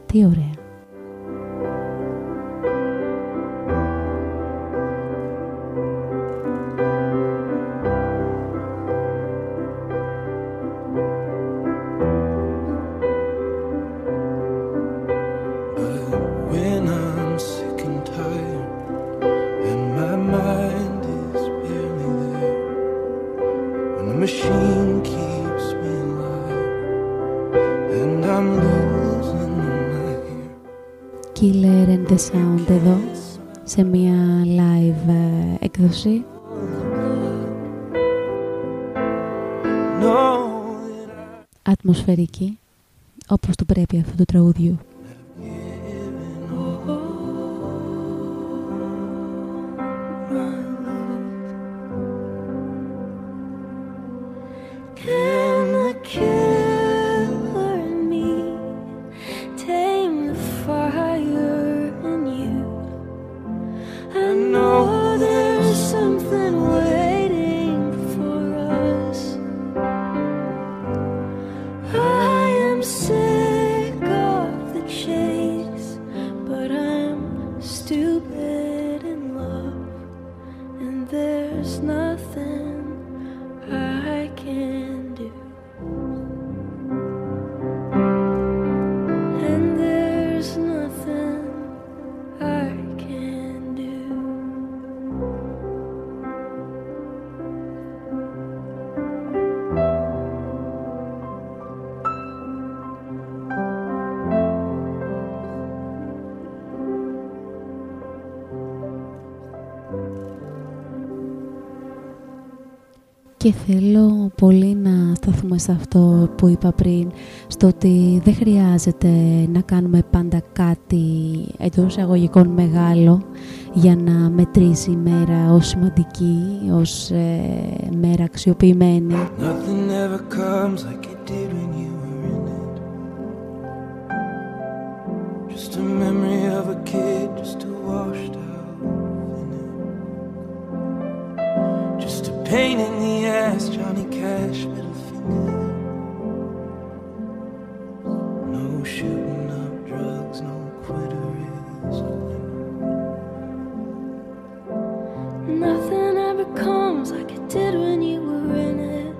Τι ωραία. Killer and the Sound εδώ, σε μια live ε, έκδοση. No, ατμοσφαιρική, όπως του πρέπει αυτού του τραγουδιού. Can the killer you. Και θέλω πολύ να σταθούμε σε αυτό που είπα πριν, στο ότι δεν χρειάζεται να κάνουμε πάντα κάτι εντός εισαγωγικών μεγάλο για να μετρήσει η μέρα ως σημαντική, ως ε, μέρα αξιοποιημένη. nothing ever comes like it did when you were in it. Just a memory of a kid pain in the ass, Johnny Cash, middle finger. No shooting up drugs, no quitter is Nothing ever comes like it did when you were in it.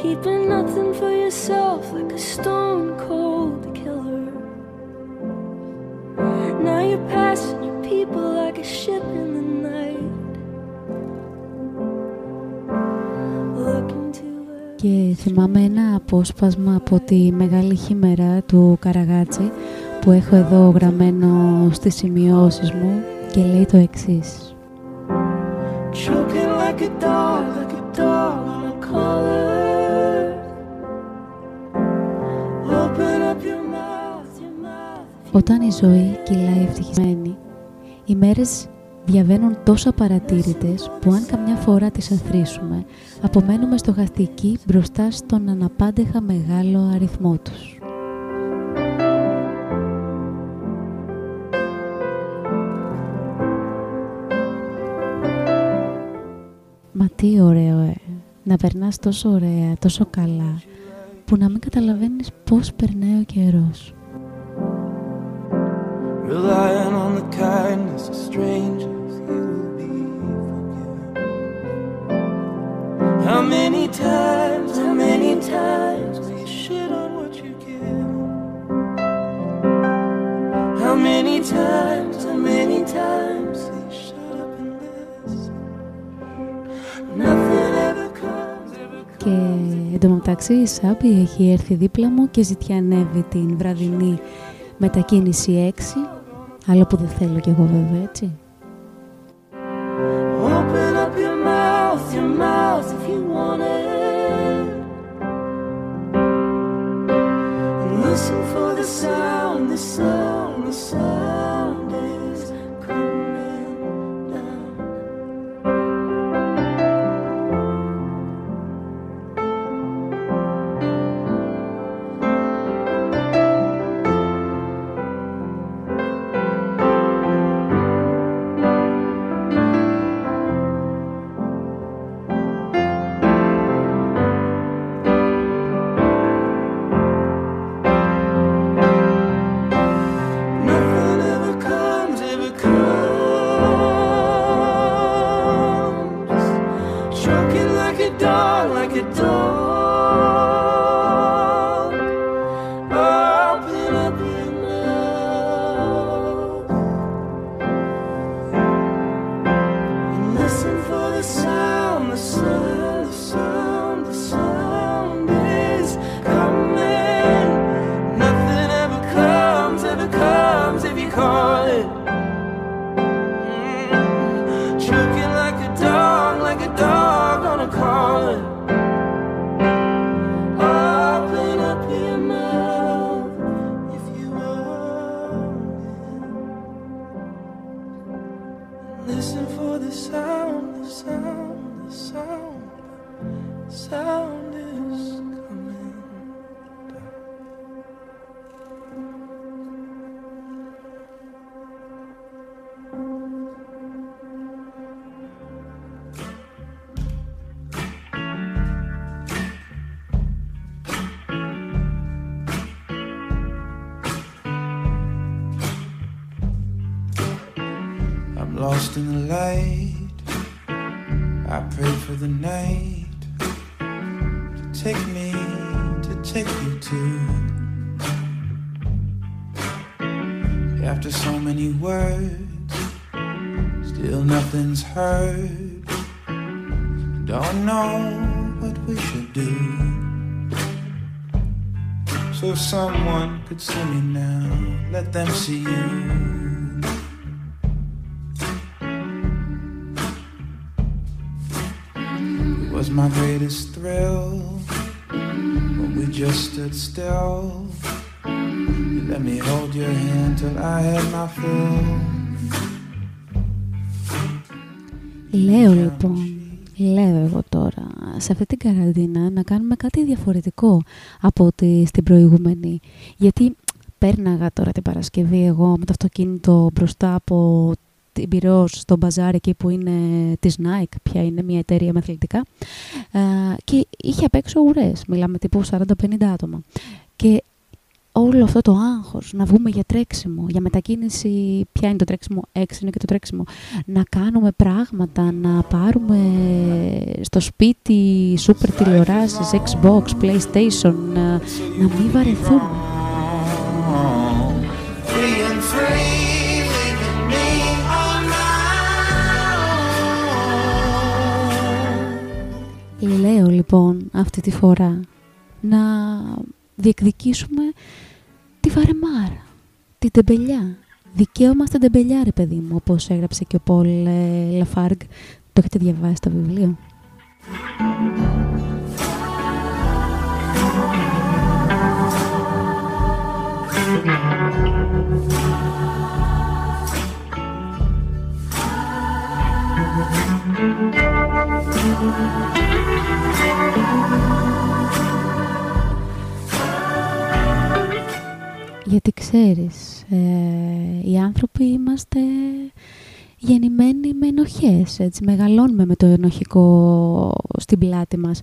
Keeping nothing for yourself like a stone cold killer. Now you're passing your people like a ship in Και θυμάμαι ένα απόσπασμα από τη Μεγάλη Χήμερα του Καραγάτσι που έχω εδώ γραμμένο στις σημειώσεις μου και λέει το εξής. choking like a dog, like a dog on a collar. Open up your mouth, your mouth. Όταν η ζωή κυλάει ευτυχισμένη, οι μέρες διαβαίνουν τόσο παρατήρητες που αν καμιά φορά τις αθροίσουμε, απομένουμε στοχαστικοί μπροστά στον αναπάντεχα μεγάλο αριθμό τους. Μα τι ωραίο, ε. Να περνάς τόσο ωραία, τόσο καλά, που να μην καταλαβαίνεις πώς περνάει ο καιρός. Relying on the kindness of strangers, How many times, how many times will you shit on what you give? How many times, how many times will you shut up and listen? Nothing ever comes, ever Και εντωμεταξύ η Σάμπη έχει έρθει δίπλα μου και ζητιανεύει την βραδινή Μετακίνηση 6, άλλο που δεν θέλω κι εγώ βέβαια, έτσι. Open up your mouth, your mouth And listen for the sound, the sound, the sound words, still nothing's heard. Don't know what we should do. So if someone could see me now, let them see you. It was my greatest thrill when we just stood still. You let me hold your hand till I had my fill. Λέω λοιπόν, λέω εγώ τώρα, σε αυτή την καραντίνα να κάνουμε κάτι διαφορετικό από ότι στην προηγούμενη. Γιατί πέρναγα τώρα την Παρασκευή εγώ με το αυτοκίνητο μπροστά από την Πυραιός στο μπαζάρ εκεί που είναι της Nike, πια είναι μια εταιρεία με αθλητικά ε, και είχε απ' έξω ουρές, μιλάμε τύπου 40-50 άτομα. Και όλο αυτό το άγχος, να βγούμε για τρέξιμο, για μετακίνηση, ποια είναι το τρέξιμο, έξι είναι και το τρέξιμο, να κάνουμε πράγματα, να πάρουμε στο σπίτι σούπερ τηλεοράσεις, Xbox, PlayStation, να, να μην βαρεθούμε. Being free, leaving me on my own. Λέω λοιπόν αυτή τη φορά να διεκδικήσουμε τη βαρεμάρα, την τεμπελιά. Δικαίωμα στην τεμπελιά, ρε παιδί μου, όπως έγραψε και ο Πολ ε, Λαφάργκ. Το έχετε διαβάσει στο βιβλίο; Γιατί ξέρεις, ε, οι άνθρωποι είμαστε γεννημένοι με ενοχές, έτσι, μεγαλώνουμε με το ενοχικό στην πλάτη μας.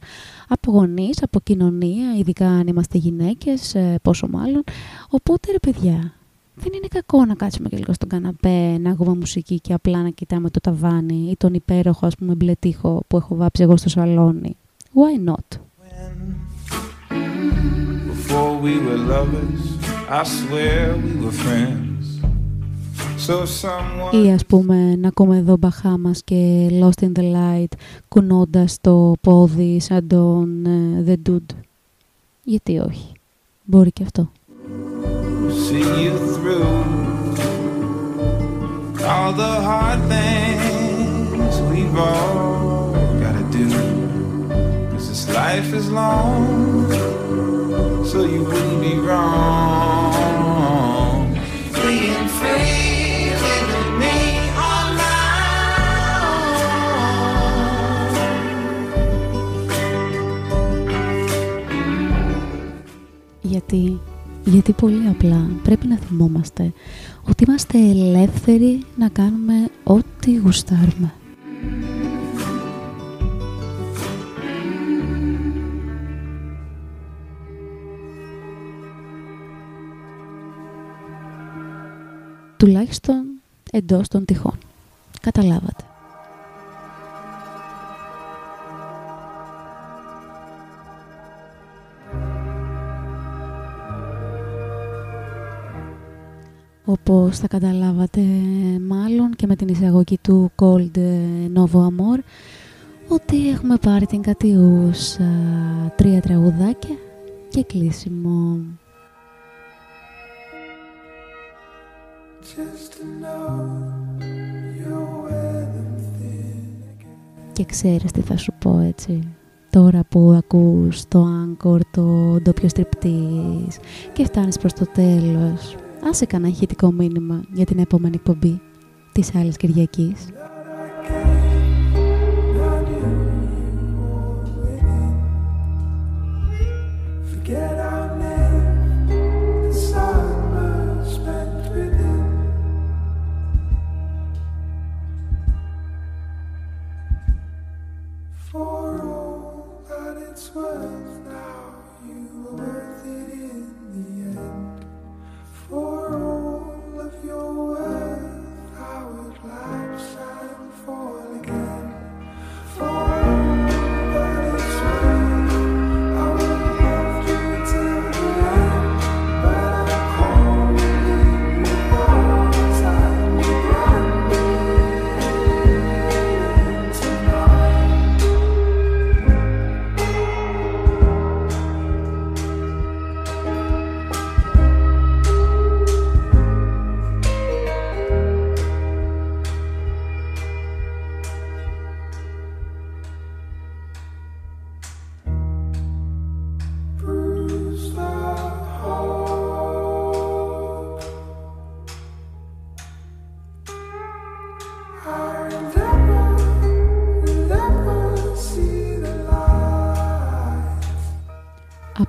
Από γονείς, από κοινωνία, ειδικά αν είμαστε γυναίκες, ε, πόσο μάλλον. Οπότε ρε παιδιά, δεν είναι κακό να κάτσουμε και λίγο στον καναπέ, να ακούμε μουσική και απλά να κοιτάμε το ταβάνι ή τον υπέροχο ας πούμε μπλε τοίχο που έχω βάψει εγώ στο σαλόνι. Why not? Before we were lovers, I swear we were friends. So someone Ή ας πούμε να ακούμε εδώ Μπαχάμας και Lost in the Light κουνώντας το πόδι σαν τον ε, The Dude. Γιατί όχι. Μπορεί και αυτό. see you through all the hard things we've all gotta do. Cause this life is long, so you wouldn't be wrong. Being free, leaving me on my Γιατί, γιατί πολύ απλά πρέπει να θυμόμαστε ότι είμαστε ελεύθεροι να κάνουμε ό,τι γουστάρουμε. Τουλάχιστον εντός των τυχών. Καταλάβατε. Όπως θα καταλάβατε μάλλον και με την εισαγωγή του Cold Novo Amor ότι έχουμε πάρει την κατιούς τρία τραγουδάκια και κλείσιμο. Και ξέρεις τι θα σου πω έτσι. Τώρα που ακούς το Anchor, το ντόπιο στριπτής και φτάνεις προς το τέλος, άσε κανένα ηχητικό μήνυμα για την επόμενη εκπομπή της άλλης Κυριακής.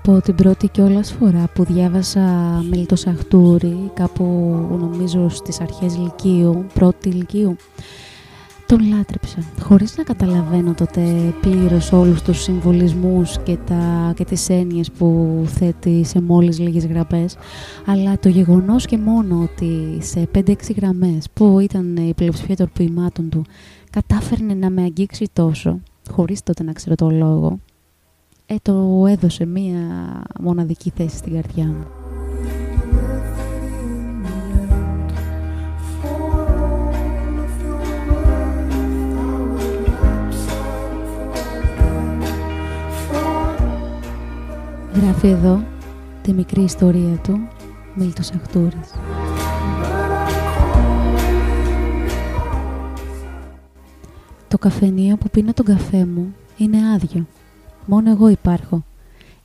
Από την πρώτη κιόλας φορά που διάβασα Μέλιτο Σαχτούρη, κάπου νομίζω στις αρχές Λυκείου, πρώτη Λυκείου, τον λάτρεψα, χωρίς να καταλαβαίνω τότε πλήρως όλους τους συμβολισμούς και, τα, και τις έννοιες που θέτει σε μόλις λίγες γραμμές, αλλά το γεγονός και μόνο ότι σε 5-6 γραμμές που ήταν η πλειοψηφία των ποιημάτων του κατάφερνε να με αγγίξει τόσο, χωρίς τότε να ξέρω το λόγο, ε, το έδωσε μία μοναδική θέση στην καρδιά μου. Γράφει εδώ τη μικρή ιστορία του Μίλτος Αχτούρης. Το καφενείο που πίνω τον καφέ μου είναι άδειο. Μόνο εγώ υπάρχω.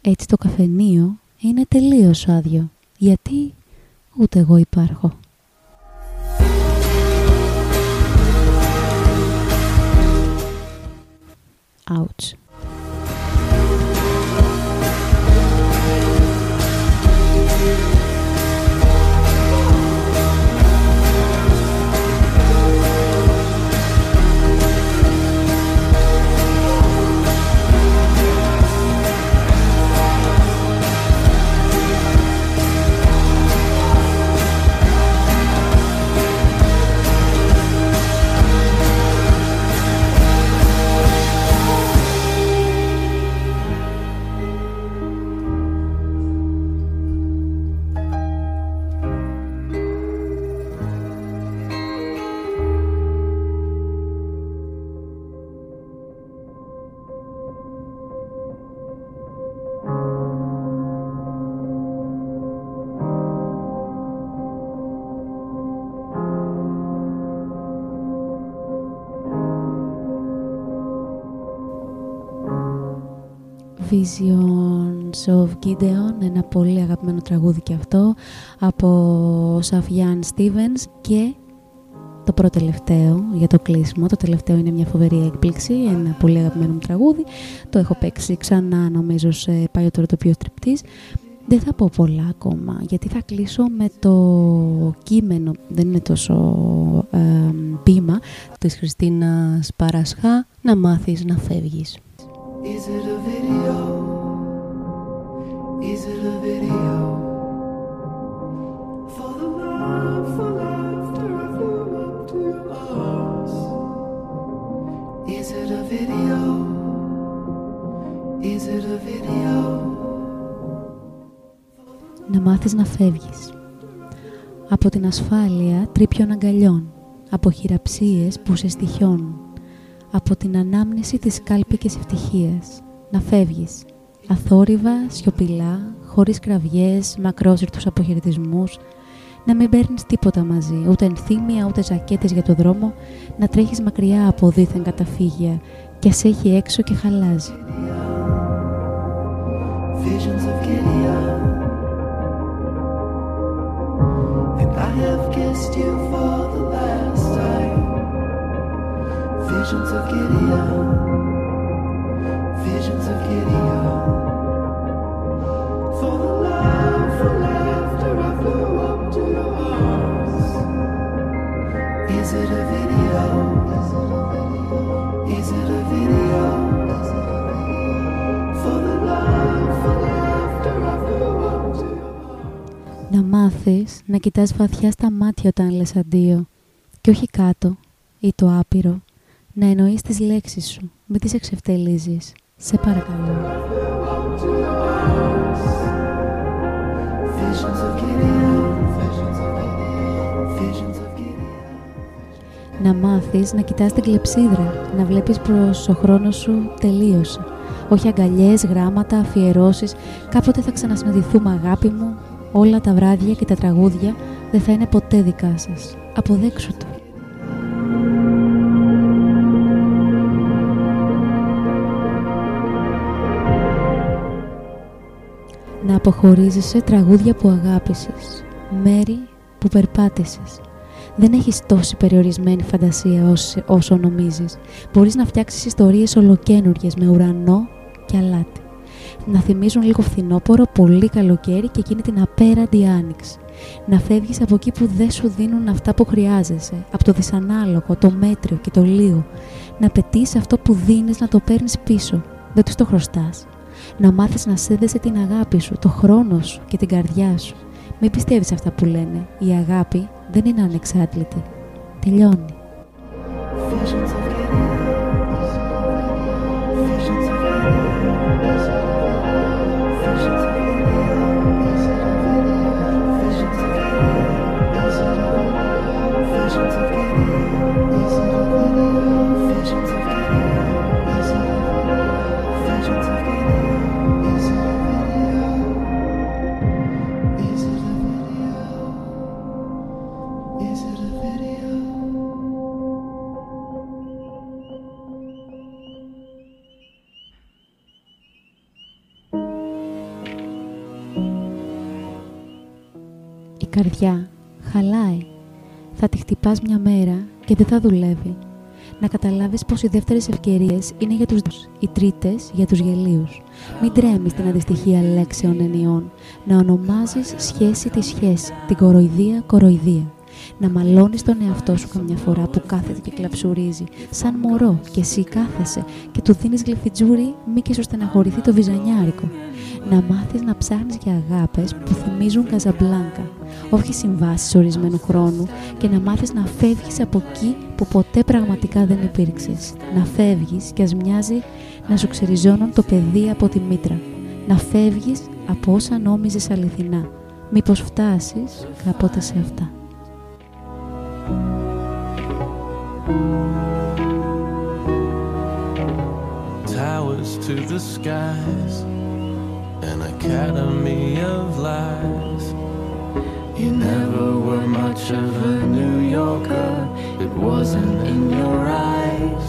Έτσι το καφενείο είναι τελείως άδειο. Γιατί ούτε εγώ υπάρχω. Ouch. Visions of Gideon, ένα πολύ αγαπημένο τραγούδι και αυτό από Σαφιάν Stevens και το πρώτο τελευταίο για το κλείσιμο. Το τελευταίο είναι μια φοβερή έκπληξη, ένα πολύ αγαπημένο μου τραγούδι. Το έχω παίξει ξανά νομίζω σε πάει τώρα το πιο στριπτής. Δεν θα πω πολλά ακόμα, γιατί θα κλείσω με το κείμενο, δεν είναι τόσο ε, ποίημα, της Χριστίνας Παρασχά, να μάθεις να φεύγεις. Is it a video? Is it a video? For the love, for laughter, I flew up to your arms. Is it a video? Is it a video? Να μάθεις να φεύγεις. Από την ασφάλεια τρίπιων αγκαλιών, από χειραψίες που σε στοιχιώνουν, από την ανάμνηση της κάλπικης ευτυχίας. Να φεύγεις, αθόρυβα, σιωπηλά, χωρίς κραυγές, μακρόσυρτους αποχαιρετισμούς, να μην παίρνεις τίποτα μαζί, ούτε ενθύμια, ούτε ζακέτες για το δρόμο, να τρέχεις μακριά από δίθεν καταφύγια και σε έχει έξω και χαλάζει. Visions of Gideon. And I have kissed you for Να μάθεις να κοιτάς βαθιά στα μάτια όταν λες αντίο, και όχι κάτω ή το άπειρο. Να εννοείς τις λέξεις σου, μην τις εξευτελίζεις. Σε παρακαλώ. Visions of Gideon. Visions of Gideon. Visions of Gideon. Να μάθεις να κοιτάς την κλεψίδρα, να βλέπεις πως ο χρόνος σου τελείωσε. Όχι αγκαλιές, γράμματα, αφιερώσεις. Κάποτε θα ξανασυναντηθούμε αγάπη μου. Όλα τα βράδια και τα τραγούδια δεν θα είναι ποτέ δικά σας. Αποδέξου το. Αποχωρίζεσαι τραγούδια που αγάπησες, μέρη που περπάτησες. Δεν έχεις τόση περιορισμένη φαντασία όσο, όσο νομίζεις. Μπορείς να φτιάξεις ιστορίες ολοκένουργιες με ουρανό και αλάτι. Να θυμίζουν λίγο φθινόπορο, πολύ καλοκαίρι και εκείνη την απέραντη άνοιξη. Να φεύγεις από εκεί που δεν σου δίνουν αυτά που χρειάζεσαι. Από το δυσανάλογο, το μέτριο και το λίγο. Να πετύσεις αυτό που δίνεις να το παίρνεις πίσω. Δεν τους το χρωστάς. Να μάθεις να σέβεσαι την αγάπη σου, το χρόνο σου και την καρδιά σου. Μην πιστεύεις αυτά που λένε. Η αγάπη δεν είναι ανεξάντλητη. Τελειώνει. Καρδιά χαλάει. Θα τη χτυπάς μια μέρα και δεν θα δουλεύει. Να καταλάβεις πως οι δεύτερες ευκαιρίες είναι για τους δ***, οι τρίτες για τους γελίους. Μην τρέμεις την αντιστοιχεία λέξεων ενιών. Να ονομάζεις σχέση τη σχέση, την κοροϊδία κοροϊδία. Να μαλώνεις τον εαυτό σου καμιά φορά που κάθεται και κλαψουρίζει, σαν μωρό και εσύ κάθεσαι και του δίνεις γλυφιτζούρι μη και σου στεναχωρηθεί το βυζανιάρικο. Να μάθεις να ψάχνεις για αγάπες που θυμίζουν Καζαμπλάνκα, όχι συμβάσεις ορισμένου χρόνου και να μάθεις να φεύγεις από εκεί που ποτέ πραγματικά δεν υπήρξες. Να φεύγεις και ας μοιάζει να σου ξεριζώνουν το παιδί από τη μήτρα. Να φεύγεις από όσα νόμιζες αληθινά. Μήπως φτάσεις κάποτε σε αυτά. Towers to the skies, an academy of lies. You never were much of a New Yorker, it wasn't in your eyes.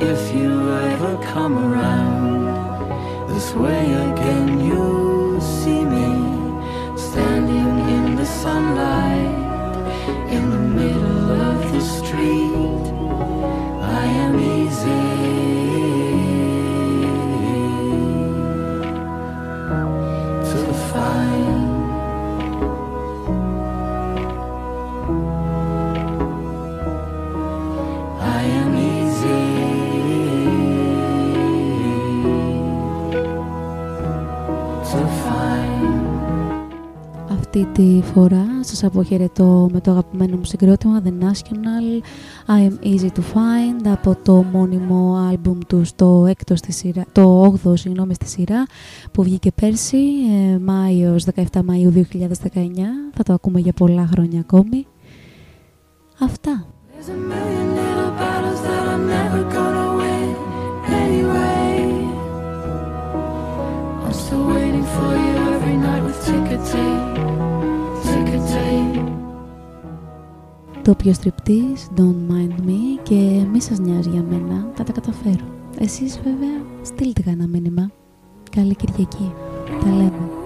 If you ever come around, This way again, you'll see me standing in the sunlight Αυτή τη φορά. Σας αποχαιρετώ με το αγαπημένο μου συγκρότημα The National. I am easy to find από το μόνιμο άλμπουμ του το, έκτος στη σειρά, το 8ο συγγνώμη στη σειρά που βγήκε πέρσι ε, Μάιος, 17 Μαΐου 2019 θα το ακούμε για πολλά χρόνια ακόμη. Αυτά. There's a Το όποιο στριπτής, don't mind me και μη σας νοιάζει για μένα, θα τα καταφέρω. Εσείς βέβαια στείλτε κανένα μήνυμα. Καλή Κυριακή. Τα λέμε.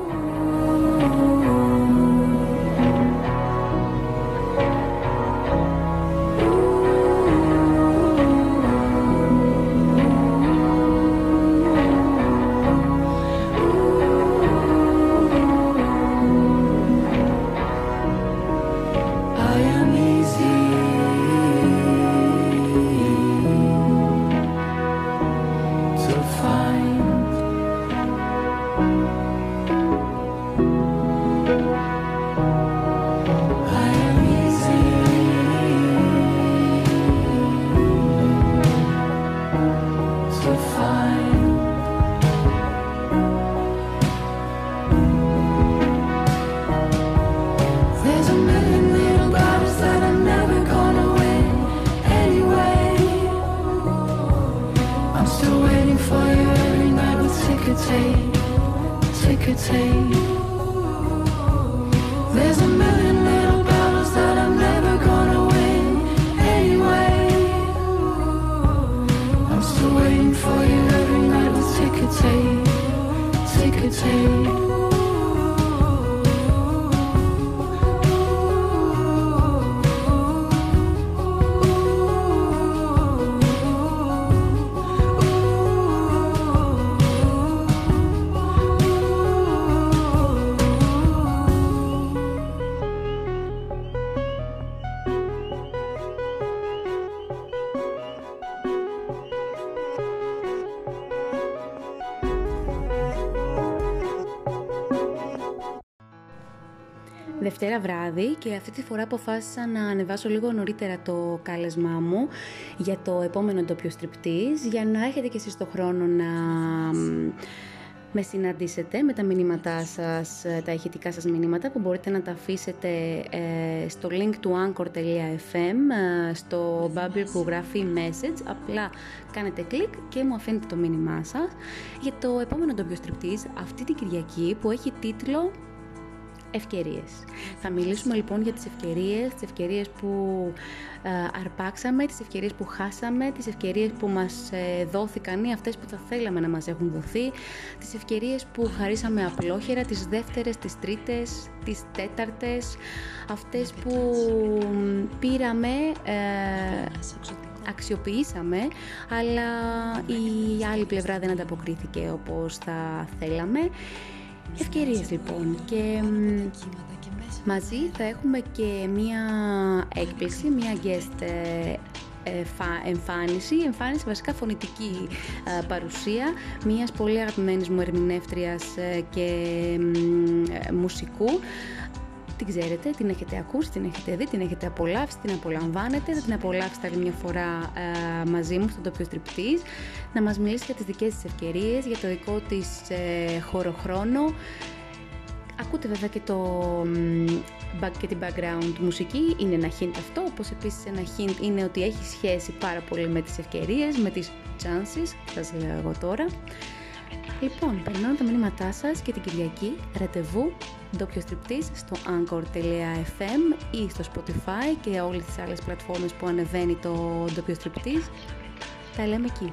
Δευτέρα βράδυ και αυτή τη φορά αποφάσισα να ανεβάσω λίγο νωρίτερα το κάλεσμά μου για το επόμενο ντόπιο στριπτής για να έχετε και εσείς το χρόνο να μ, με συναντήσετε με τα μηνύματά σας, ε, τα ηχητικά σας μηνύματα που μπορείτε να τα αφήσετε ε, στο link του anchor.fm ε, στο bubble που γράφει message. Απλά κάνετε κλικ και μου αφήνετε το μήνυμά σας. Για το επόμενο ντόπιο στριπτής αυτή την Κυριακή που έχει τίτλο ευκαιρίες. Θα μιλήσουμε λοιπόν για τις ευκαιρίες, τις ευκαιρίες που ε, αρπάξαμε, τις ευκαιρίες που χάσαμε, τις ευκαιρίες που μας ε, δόθηκαν ή αυτές που θα θέλαμε να μας έχουν δοθεί, τις ευκαιρίες που χαρίσαμε απλόχερα, τις δεύτερες, τις τρίτες, τις τέταρτες, αυτές που μ, πήραμε, ε, αξιοποιήσαμε, αλλά η άλλη πλευρά δεν ανταποκρίθηκε όπως θα θέλαμε. Ευκαιρίες λοιπόν. Και μ, μαζί θα έχουμε και μία έκπληξη, μία guest ε, εφα- εμφάνιση, εμφάνιση βασικά φωνητική ε, παρουσία μιας πολύ αγαπημένης μου ερμηνεύτριας ε, και μ, ε, μουσικού την ξέρετε, την έχετε ακούσει, την έχετε δει, την έχετε απολαύσει, την απολαμβάνετε. Θα την απολαύσετε άλλη μια φορά ε, μαζί μου στον τοπίο στριπτής, να μας μιλήσει για τις δικές της ευκαιρίες, για το δικό της ε, χώρο-χρόνο. Ακούτε βέβαια και, το, μ, back- και την background μουσική, είναι ένα hint αυτό, όπως επίσης ένα hint είναι ότι έχει σχέση πάρα πολύ με τις ευκαιρίες, με τις chances, θα σας λέω εγώ τώρα. Λοιπόν, περνάω τα μηνύματά σας και την Κυριακή ραντεβού ντόπιο στριπτής στο anchor.fm ή στο Spotify και όλες τις άλλες πλατφόρμες που ανεβαίνει το ντόπιο στριπτής. Τα λέμε εκεί.